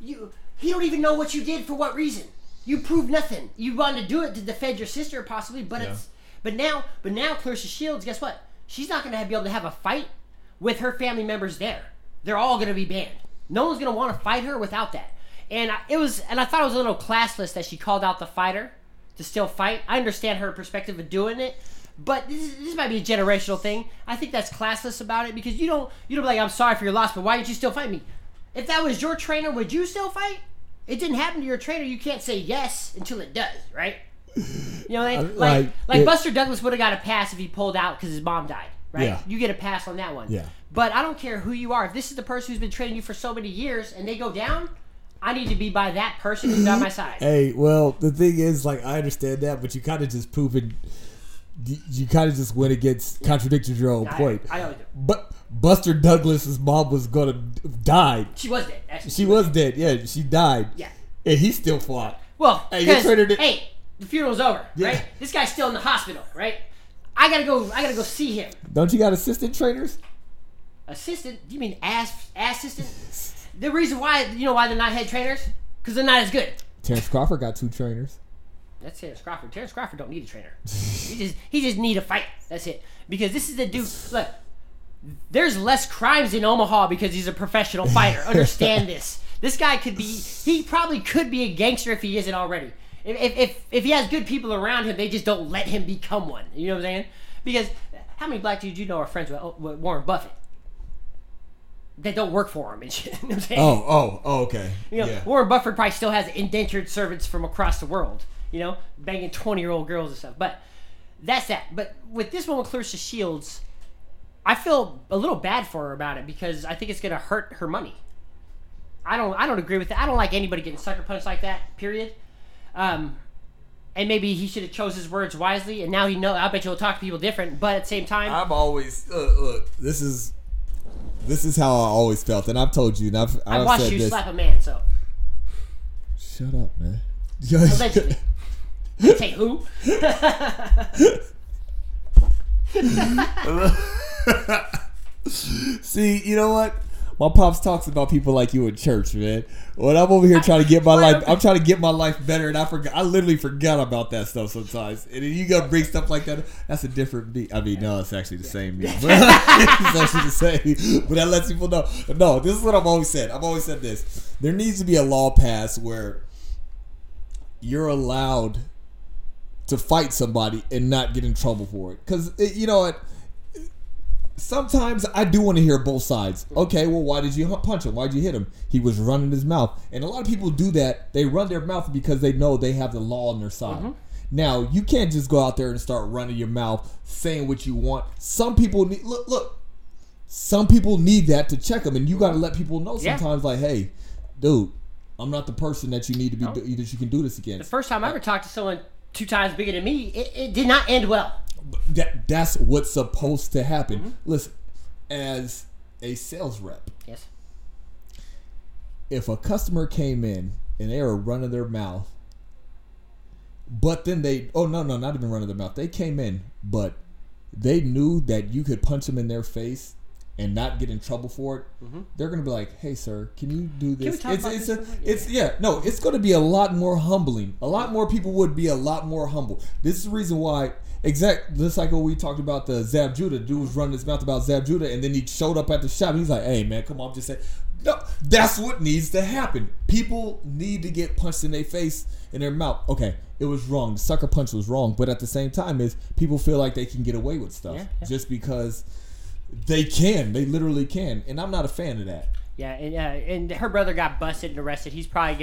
you he don't even know what you did for what reason. You proved nothing. You wanted to do it to defend your sister possibly, but Yeah. it's but now but now Claressa Shields, guess what? She's not gonna be able to have a fight with her family members there. They're all gonna be banned. No one's gonna want to fight her without that. And I, it was, and I thought it was a little classless that she called out the fighter to still fight. I understand her perspective of doing it, but this, is, this might be a generational thing. I think that's classless about it because you don't, you don't be like, I'm sorry for your loss, but why did you still fight me? If that was your trainer, would you still fight? It didn't happen to your trainer. You can't say yes until it does, right? You know, like uh, like, like, like it- Buster Douglas would have got a pass if he pulled out because his mom died, right? Yeah. You get a pass on that one. Yeah. But I don't care who you are. If this is the person who's been training you for so many years and they go down, I need to be by that person who's on my side. Hey, well, the thing is, like, I understand that, but you kind of just proven. You, you kind of just went against contradicted your own I- point. I always do. But Buster Douglas's mom was gonna die. She was dead. Actually. She was dead. Yeah, she died. Yeah. and he still fought. Well, Hey, it- hey, the funeral's over, Yeah. right? This guy's still in the hospital, right? I gotta go. I gotta go see him. Don't you got assistant trainers? Assistant? Do you mean ass assistant? The reason why you know why they're not head trainers? Because they're not as good. Terrence Crawford got two trainers. That's Terrence Crawford. Terrence Crawford don't need a trainer. he just he just need a fight. That's it. Because this is the dude. Look, there's less crimes in Omaha because he's a professional fighter. Understand this. This guy could be. He probably could be a gangster if he isn't already. If if if, if he has good people around him, they just don't let him become one. You know what I'm saying? Because how many black dudes you know are friends with, oh, with Warren Buffett? That don't work for him and shit. You know what I'm saying? Oh, oh, oh, okay. You know, yeah. Warren Buffett probably still has indentured servants from across the world, you know, banging 20 year old girls and stuff. But that's that. But with this one with Claressa Shields, I feel a little bad for her about it because I think it's going to hurt her money. I don't I don't agree with that. I don't like anybody getting sucker punched like that, period. Um, and maybe he should have chose his words wisely, and now he know. I bet you'll talk to people different, but at the same time, I'm always uh, look. This is this is how I always felt, and I've told you, and I've I I've watched said you this. slap a man, so Shut up, man. allegedly. Say who? See, you know what? My pops talks about people like you in church, man. When I'm over here trying to get my life, I'm trying to get my life better, and I forgot. I literally forgot about that stuff sometimes. And then you gotta bring stuff like that. That's a different beat. I mean, no, it's actually the same beat. But it's actually the same. But that lets people know. No, this is what I've always said. I've always said this. There needs to be a law passed where you're allowed to fight somebody and not get in trouble for it. Because eh, you know what sometimes I do want to hear both sides. Okay, well, why did you punch him? Why did you hit him? He was running his mouth. And a lot of people do that. They run their mouth because they know they have the law on their side. Mm-hmm. Now, you can't just go out there and start running your mouth saying what you want. Some people need, look, look, some people need that to check them. And you got to let people know Yeah. sometimes, like, hey, dude, I'm not the person that you need to be, No. that you can do this again. The first time I uh, ever talked to someone two times bigger than me, it, it did not end well. That, that's what's supposed to happen. Mm-hmm. Listen, as a sales rep, Yes. if a customer came in and they were running their mouth, but then they oh no no not even running their mouth they came in but they knew that you could punch them in their face and not get in trouble for it, they're gonna be like, "Hey, sir, can you do Mm-hmm. we this?" talk it's about it's this a, it's yeah no, it's gonna be a lot more humbling. A lot more people would be a lot more humble. This is the reason why. Exact, just like when we talked about the Zab Judah, dude was running his mouth about Zab Judah, and then he showed up at the shop. He's like, "Hey, man, come on, I'm just saying." No, that's what needs to happen. People need to get punched in their face, in their mouth. Okay, it was wrong. The sucker punch was wrong, but at the same time, is people feel like they can get away with stuff Yeah, yeah. just because they can. They literally can, and I'm not a fan of that. Yeah, and, uh, and her brother got busted and arrested. He's probably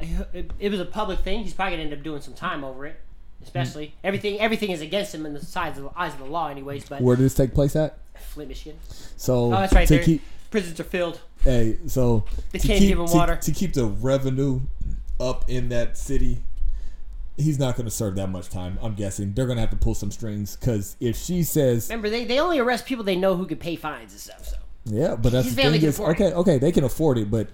gonna. It, it was a public thing. He's probably gonna end up doing some time over it. Especially Mm. everything, everything is against him in the sides of the eyes of the law, anyways. But Where did this take place at? Flint, Michigan. So Oh, that's right. to keep prisons are filled. hey, so They can't keep, give him to- water. to keep the revenue up in that city. He's not going to serve that much time. I'm guessing they're going to have to pull some strings because if she says, Remember, they, they only arrest people they know who can pay fines and stuff. So Yeah, but that's His the thing is afford it. okay, okay, they can afford it, but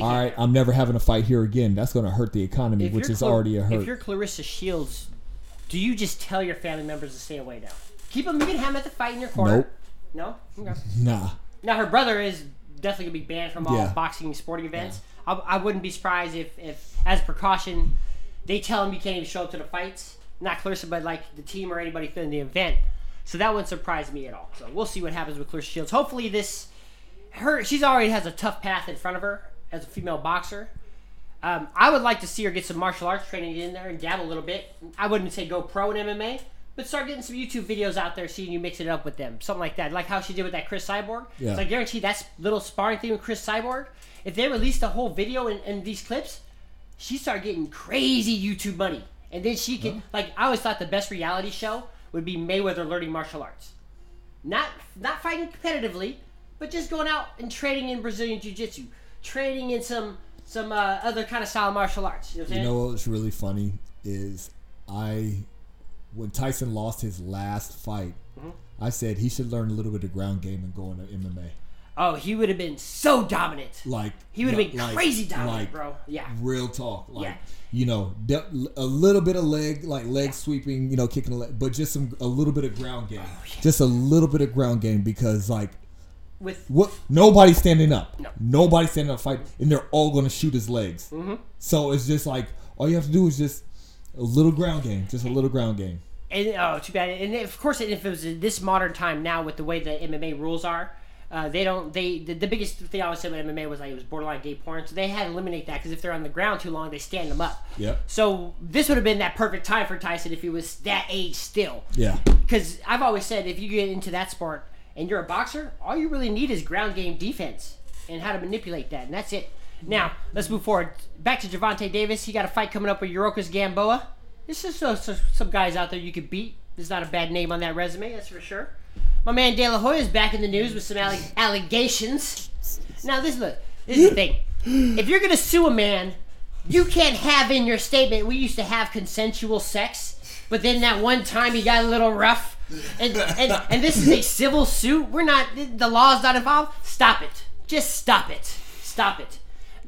all can't. I'm never having a fight here again. That's going to hurt the economy, if which is Clar- already a hurt. If you're Claressa Shields, do you just tell your family members to stay away now? Keep them. You can have them at the fight in your corner. Nope. No. Okay. Nah, Now her brother is definitely gonna be banned from all Yeah. boxing and sporting events. I, I wouldn't be surprised if, if, as a precaution, they tell him you can't even show up to the fights. Not Claressa, but like the team or anybody in the event. So that wouldn't surprise me at all. So we'll see what happens with Claressa Shields. Hopefully this, her, she's already has a tough path in front of her as a female boxer. Um, I would like to see her get some martial arts training in there and dabble a little bit. I wouldn't say go pro in MMA, but start getting some YouTube videos out there, seeing you mix it up with them, something like that, like how she did with that Cris Cyborg. Yeah. So I guarantee that's little sparring thing with Cris Cyborg. If they released a whole video and, and these clips, she started getting crazy YouTube money, and then she could like I always thought the best reality show would be Mayweather learning martial arts, not not fighting competitively, but just going out and training in Brazilian Jiu Jitsu, training in some some uh, other kind of style martial arts. You know what you know what's really funny is I, when Tyson lost his last fight, Mm-hmm. I said he should learn a little bit of ground game and go into MMA. Oh, he would have been so dominant. Like He would have been like- crazy dominant, like, bro. Yeah. Real talk, like Yeah. you know, de- a little bit of leg, like leg sweeping, you know, kicking a leg, but just some a little bit of ground game, Oh, just a little bit of ground game because like With what nobody's standing up, No. nobody's standing up fight, and they're all going to shoot his legs. Mm-hmm. So it's just like all you have to do is just a little ground game, just a little ground game. And oh, too bad. And of course, if it was this modern time now with the way the MMA rules are, uh, they don't. They the, the biggest thing I always said with MMA was like it was borderline gay porn. So they had to eliminate that because if they're on the ground too long, they stand them up. Yep. So this would have been that perfect time for Tyson if he was that age still. Yeah. Because I've always said if you get into that sport and you're a boxer, all you really need is ground game defense and how to manipulate that, and that's it. Now let's move forward. Back to Gervonta Davis. He got a fight coming up with Yuriorkis Gamboa. This is so, so, some guys out there you could beat. There's not a bad name on that resume, that's for sure. My man De La Hoya is back in the news with some alle- allegations. Now this look, this is the thing. If you're gonna sue a man, you can't have in your statement we used to have consensual sex, but then that one time he got a little rough. And and, and this is a civil suit. We're not the law's not involved. Stop it. Just stop it. Stop it.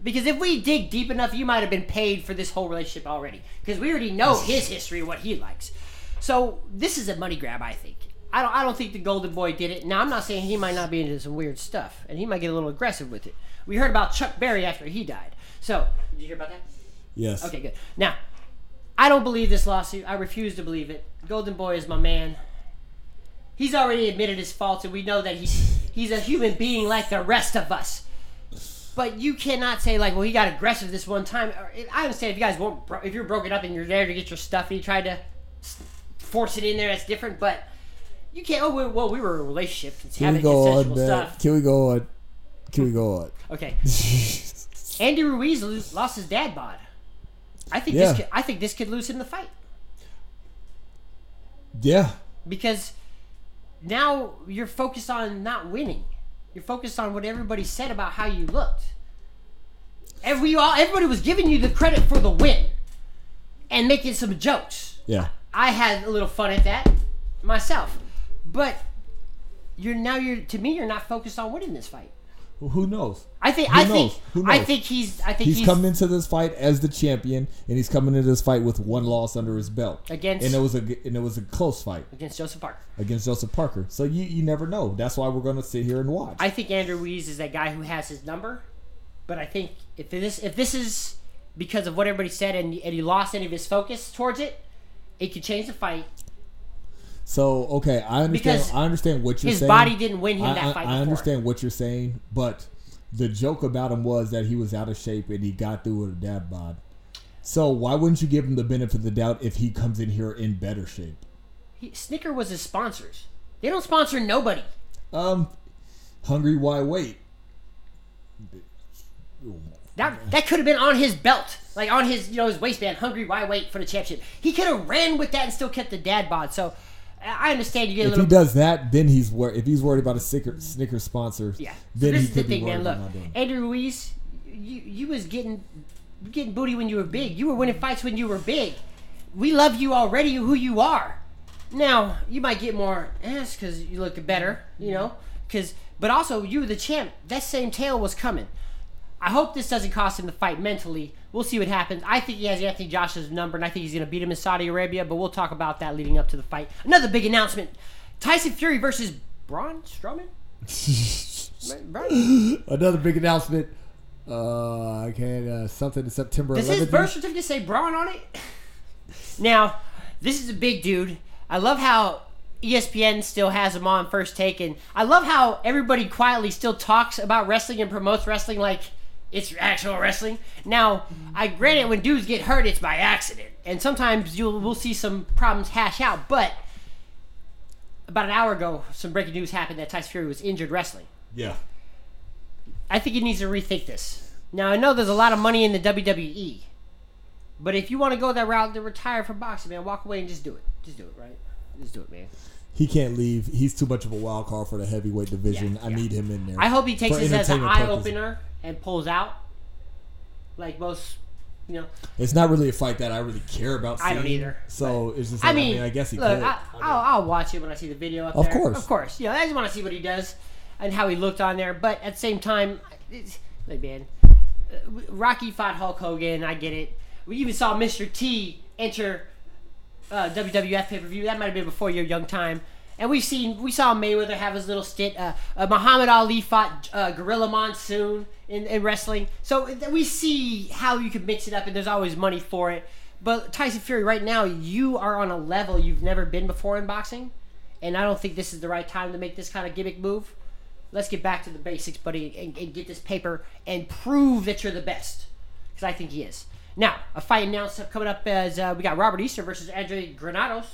Because if we dig deep enough, you might have been paid for this whole relationship already. Because we already know his history, what he likes. So this is a money grab, I think. I don't. I don't think the Golden Boy did it. Now I'm not saying he might not be into some weird stuff, and he might get a little aggressive with it. We heard about Chuck Berry after he died. So did you hear about that? Yes. Okay, good. Now, I don't believe this lawsuit. I refuse to believe it. Golden Boy is my man. He's already admitted his faults, and we know that he's he's a human being like the rest of us. But you cannot say like, well, he got aggressive this one time. I understand if you guys won't, if you're broken up and you're there to get your stuff, and you tried to force it in there, that's different. But you can't. Oh, we- well, we were in a relationship, Can we go on, man? stuff. Can we go on? Can we go on? Okay. Andy Ruiz lo- lost his dad bod. I think Yeah. this. Could, I think this could lose him the fight Yeah. because now you're focused on not winning. You're focused on what everybody said about how you looked. Every all everybody was giving you the credit for the win and making some jokes. Yeah. I had a little fun at that myself, but you're now you're to me you're not focused on winning this fight. Who knows? I think. Who I knows? think. Who I think he's. I think He's, he's, coming into this fight as the champion, and he's coming into this fight with one loss under his belt. Against- and it was a and it was a close fight against Joseph Parker. against Joseph Parker. So you you never know. That's why we're gonna sit here and watch. I think Andrew Ruiz is that guy who has his number, but I think if this if this is because of what everybody said and, and he lost any of his focus towards it, it could change the fight. So okay, I understand. Because I understand what you're his saying. His body didn't win him I, that fight I before. understand what you're saying, but the joke about him was that he was out of shape and he got through with a dad bod. So why wouldn't you give him the benefit of the doubt if he comes in here in better shape? He, Snicker was his sponsors. They don't sponsor nobody. Um, hungry, why wait? That that could have been on his belt, like on his you know his waistband. Hungry, why wait for the championship? He could have ran with that and still kept the dad bod. So I understand you get a If little. If he does that, then he's wor- if he's worried about a Snicker, Snickers sponsor, Yeah. So then this he is the thing, man. Look, about not doing. it. Andrew Ruiz, you you was getting getting booty when you were big. You were winning fights when you were big. We love you already, who you are. Now you might get more eh, ass because you look better, you know. Because but also you were the champ. That same tail was coming. I hope this doesn't cost him the fight mentally. We'll see what happens. I think he has Anthony Josh's number, and I think he's going to beat him in Saudi Arabia. But we'll talk about that leading up to the fight. Another big announcement: Tyson Fury versus Braun Strowman. Braun? Another big announcement. Uh, I can uh, something in September Does 11th. his birth certificate say Braun on it? now, this is a big dude. I love how ESPN still has him on first take, and I love how everybody quietly still talks about wrestling and promotes wrestling like it's actual wrestling. Now, I granted when dudes get hurt, it's by accident, and sometimes you'll we'll see some problems hash out. But about an hour ago, some breaking news happened that Tyson Fury was injured wrestling. Yeah, I think he needs to rethink this. Now I know there's a lot of money in the WWE, but if you want to go that route, to retire from boxing, man, walk away and just do it. Just do it, right? Just do it, man. He can't leave. He's too much of a wild card for the heavyweight division. Yeah, I yeah. need him in there. I hope he takes this as an eye opener and pulls out, like most, you know. It's not really a fight that I really care about. I don't either, So it's just. I Like, mean, I, guess he look, could. I, I'll, I'll watch it when I see the video. Up Of there. course. of course. You know, I just want to see what he does and how he looked on there. But at the same time, it's, like man, uh, Rocky fought Hulk Hogan. I get it. We even saw Mr. T enter uh, WWF pay per view. That might have been before your young time. And we've seen, we saw Mayweather have his little stint. Uh, uh, Muhammad Ali fought uh, Gorilla Monsoon in, in wrestling. So we see how you can mix it up, and there's always money for it. But Tyson Fury, right now, you are on a level you've never been before in boxing, and I don't think this is the right time to make this kind of gimmick move. Let's get back to the basics, buddy, and, and get this paper and prove that you're the best, because I think he is. Now, a fight announced coming up as uh, we got Robert Easter versus Andre Granados.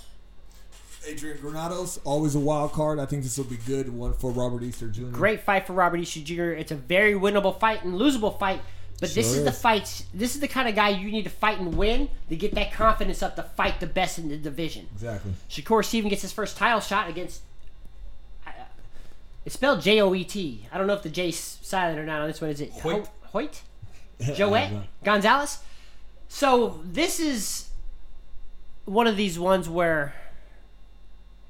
Adrian Granados, always a wild card. I think this will be good one for Robert Easter Jr. Great fight for Robert Easter Jr. It's a very winnable fight and losable fight. But this Sure is the is. fight. This is the kind of guy you need to fight and win to get that confidence up to fight the best in the division. Exactly. Shakur Steven gets his first title shot against. Uh, It's spelled J O E T. I don't know if the J's silent or not on this one. Is it Hoyt. Ho- Hoyt? Joet Gonzalez. So this is one of these ones where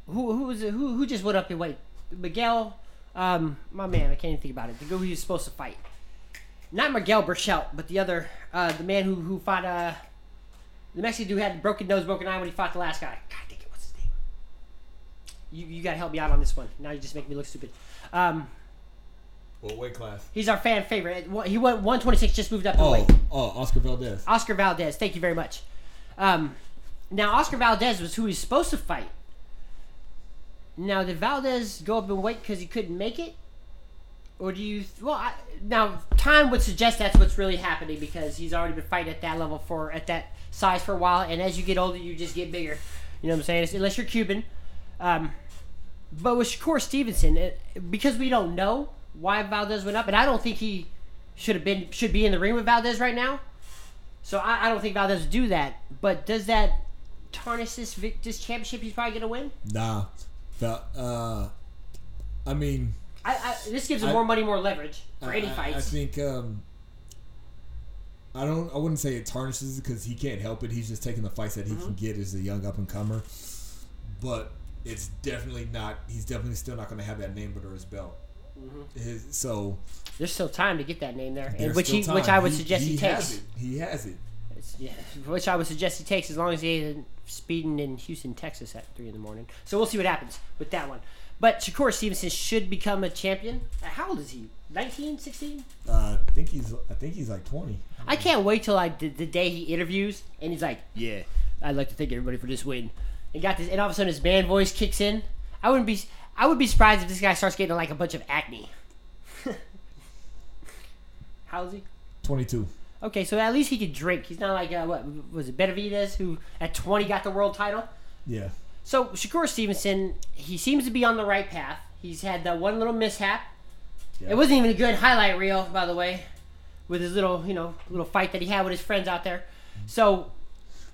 who who who who just went up in weight? Miguel, um, my man, I can't even think about it. The guy who was supposed to fight, not Miguel Berchelt, but the other, uh, the man who who fought uh, the Mexican dude had broken nose, broken eye when he fought the last guy. God, dang it, what's his name? You you gotta help me out on this one. Now you just make me look stupid. Um, What weight class? he's our fan favorite. He went 126, just moved up Oh, weight. oh, Oscar Valdez. Oscar Valdez. Thank you very much. Um, now, Oscar Valdez was who he's supposed to fight. Now, did Valdez go up in weight because he couldn't make it? Or do you. Well, I, now, time would suggest that's what's really happening because he's already been fighting at that level for, at that size for a while, and as you get older, you just get bigger. You know what I'm saying? Unless you're Cuban. Um, but with Shakur Stevenson, it, because we don't know why Valdez went up, and I don't think he should have been should be in the ring with Valdez right now. So I, I don't think Valdez would do that. But does that tarnish this this championship he's probably gonna win? Nah, uh, I mean, I, I this gives him I- more money, more leverage for I, any fights. I think um, I don't. I wouldn't say it tarnishes because he can't help it. He's just taking the fights that he Mm-hmm. can get as a young up and comer. But it's definitely not. He's definitely still not going to have that name under his belt. His, so There's still time to get that name there, and which still he, which. I would He- suggest he, he takes. has it. He has it. It's- yeah, which I would suggest he takes as long as he isn't speeding in Houston, Texas at three in the morning. So we'll see what happens with that one. But Shakur Stevenson should become a champion. Uh, How old is he? 19, 16? Uh, I think he's. I think he's like twenty. I can't wait till I the, the day he interviews and he's like, "Yeah, I'd like to thank everybody for this win." And got this, and all of a sudden his band voice kicks in. I wouldn't be, I would be surprised if this guy starts getting like a bunch of acne. How's he? Twenty-two. Okay, so at least he could drink. He's not like uh, what was it Benavidez who at 20 got the world title. Yeah. So Shakur Stevenson, he seems to be on the right path. He's had that one little mishap. Yeah. It wasn't even a good highlight reel, by the way, with his little, you know, little fight that he had with his friends out there. So,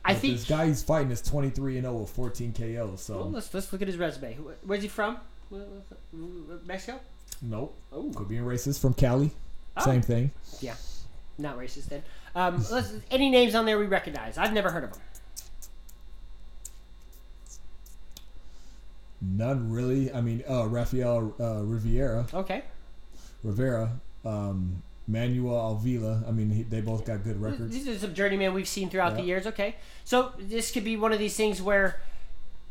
I But think. this guy he's fighting is twenty-three and zero with fourteen KOs. So Well, let's let's look at his resume. Where's he from? Wh- wh- Mexico? nope. Oh, Could be a racist from Cali. Oh. Same thing. yeah, not racist then. Um, let's, any names on there we recognize? I've never heard of them. None really. I mean, uh, Rafael uh, Riviera, Okay. Rivera, um, Manuel Avila. I mean, he, they both got good records. These are some journeymen we've seen throughout the years. Okay, so this could be one of these things where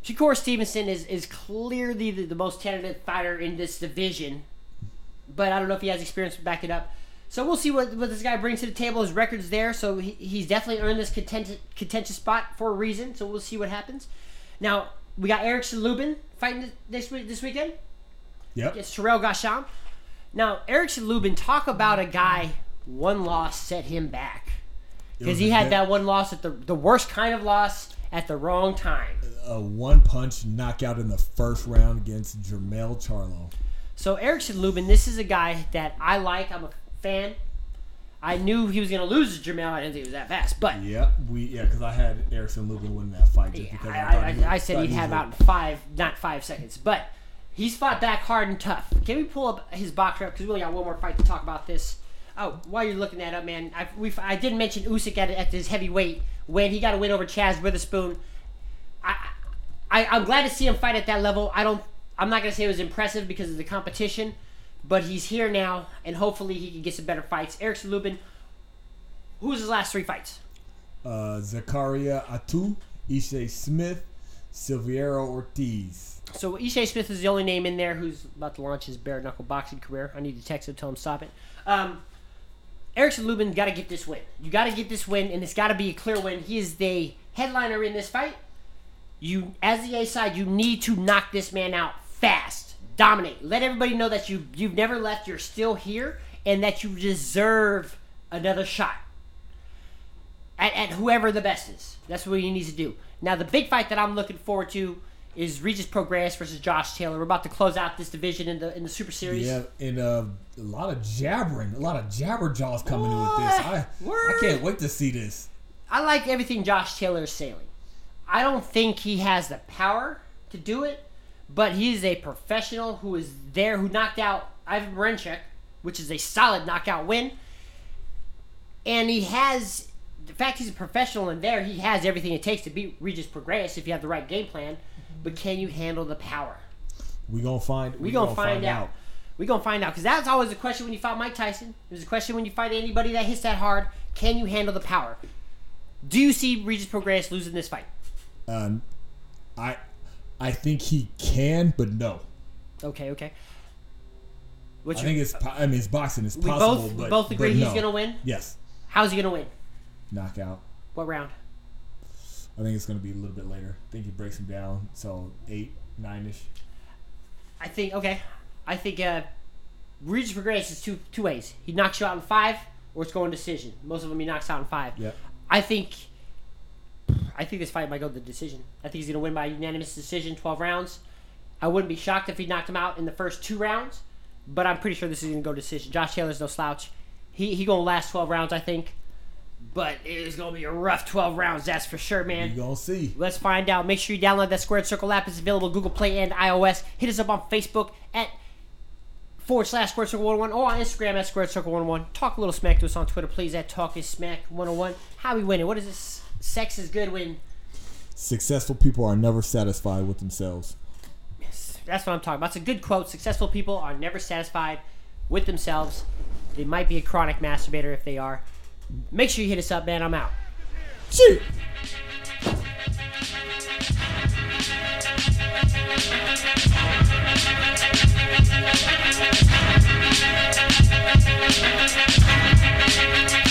Shakur Stevenson is is clearly the, the most talented fighter in this division, but I don't know if he has experience to back it up. So we'll see what, what this guy brings to the table. His record's there, so he, he's definitely earned this contentious, contentious spot for a reason. So we'll see what happens. Now we got Erickson Lubin fighting this week this weekend. Yep. It's Terrell Gausha. Now, Erickson Lubin, talk about a guy, one loss set him back. Because he had that one loss at the, the worst kind of loss at the wrong time. A one punch knockout in the first round against Jermel Charlo. So, Erickson Lubin, this is a guy that I like. I'm a fan. I knew he was going to lose to Jamel. I didn't think he was that fast. But Yep. We yeah, because I had Erickson Lubin win that fight just because I, I, I, he I, I said he'd he have out in five, not five seconds. But he's fought back hard and tough. Can we pull up his BoxRec? Because we only got one more fight to talk about this. Oh, while you're looking that up, man, I, we, I did mention Usyk at, at his heavyweight when he got a win over Chaz Witherspoon. I, I, I'm glad to see him fight at that level. I don't. I'm not gonna say it was impressive because of the competition, but he's here now, and hopefully he can get some better fights. Erickson Lubin. Who's his last three fights? uh, Zakaria Attou, Ishe Smith, Silverio Ortiz. So Ishe Smith is the only name in there who's about to launch his bare knuckle boxing career. I need to text him, tell him stop it. Um, Erickson Lubin got to get this win. You got to get this win, and it's got to be a clear win. He is the headliner in this fight. You, as the A side, you need to knock this man out fast, dominate. Let everybody know that you you've never left. You're still here, and that you deserve another shot at, at whoever the best is. That's what he needs to do. Now, the big fight that I'm looking forward to is Regis Prograis versus Josh Taylor. We're about to close out this division in the in the Super Series. Yeah, and uh, a lot of jabbering, a lot of jabber jaws coming in with this. I, I can't wait to see this. I like everything Josh Taylor is saying. I don't think he has the power to do it, but he's a professional who is there, who knocked out Ivan Baranchyk, which is a solid knockout win. And he has, the fact he's a professional in there, he has everything it takes to beat Regis Prograis if you have the right game plan. But can you handle the power? We gonna find. We gonna, find, out. We gonna find out because that's always a question when you fight Mike Tyson. There's a question when you fight anybody that hits that hard. Can you handle the power? Do you see Regis Prograis losing this fight? Um, I, I think he can, but no. Okay, okay. Which I think it's. po- I mean, it's boxing. It's we possible, both we but both agree but he's no. gonna win. Yes, How's he gonna win? knockout. What round? I think it's gonna be a little bit later. I think he breaks him down. So eight, nine ish. I think okay. I think uh, Regis Prograis is two two ways. He knocks you out in five, or it's going decision. Most of them he knocks out in five. Yeah. I think. I think this fight might go to the decision. I think he's gonna win by unanimous decision, twelve rounds. I wouldn't be shocked if he knocked him out in the first two rounds, but I'm pretty sure this is gonna go decision. Josh Taylor's no slouch. He he gonna last twelve rounds, I think. But it is gonna be a rough twelve rounds, that's for sure, man. You gonna see? Let's find out. Make sure you download that Squared Circle app. It's available Google Play and iOS. Hit us up on Facebook at forward slash Squared Circle 101 or on Instagram at Squared Circle 101. Talk a little smack to us on Twitter, please, at Talk is Smack 101. How we winning? What is this? sex is good when successful people are never satisfied with themselves. Yes, that's what I'm talking about. It's a good quote. Successful people are never satisfied with themselves. They might be a chronic masturbator if they are. Make sure you hit us up, man. I'm out. Shoot. Thank you.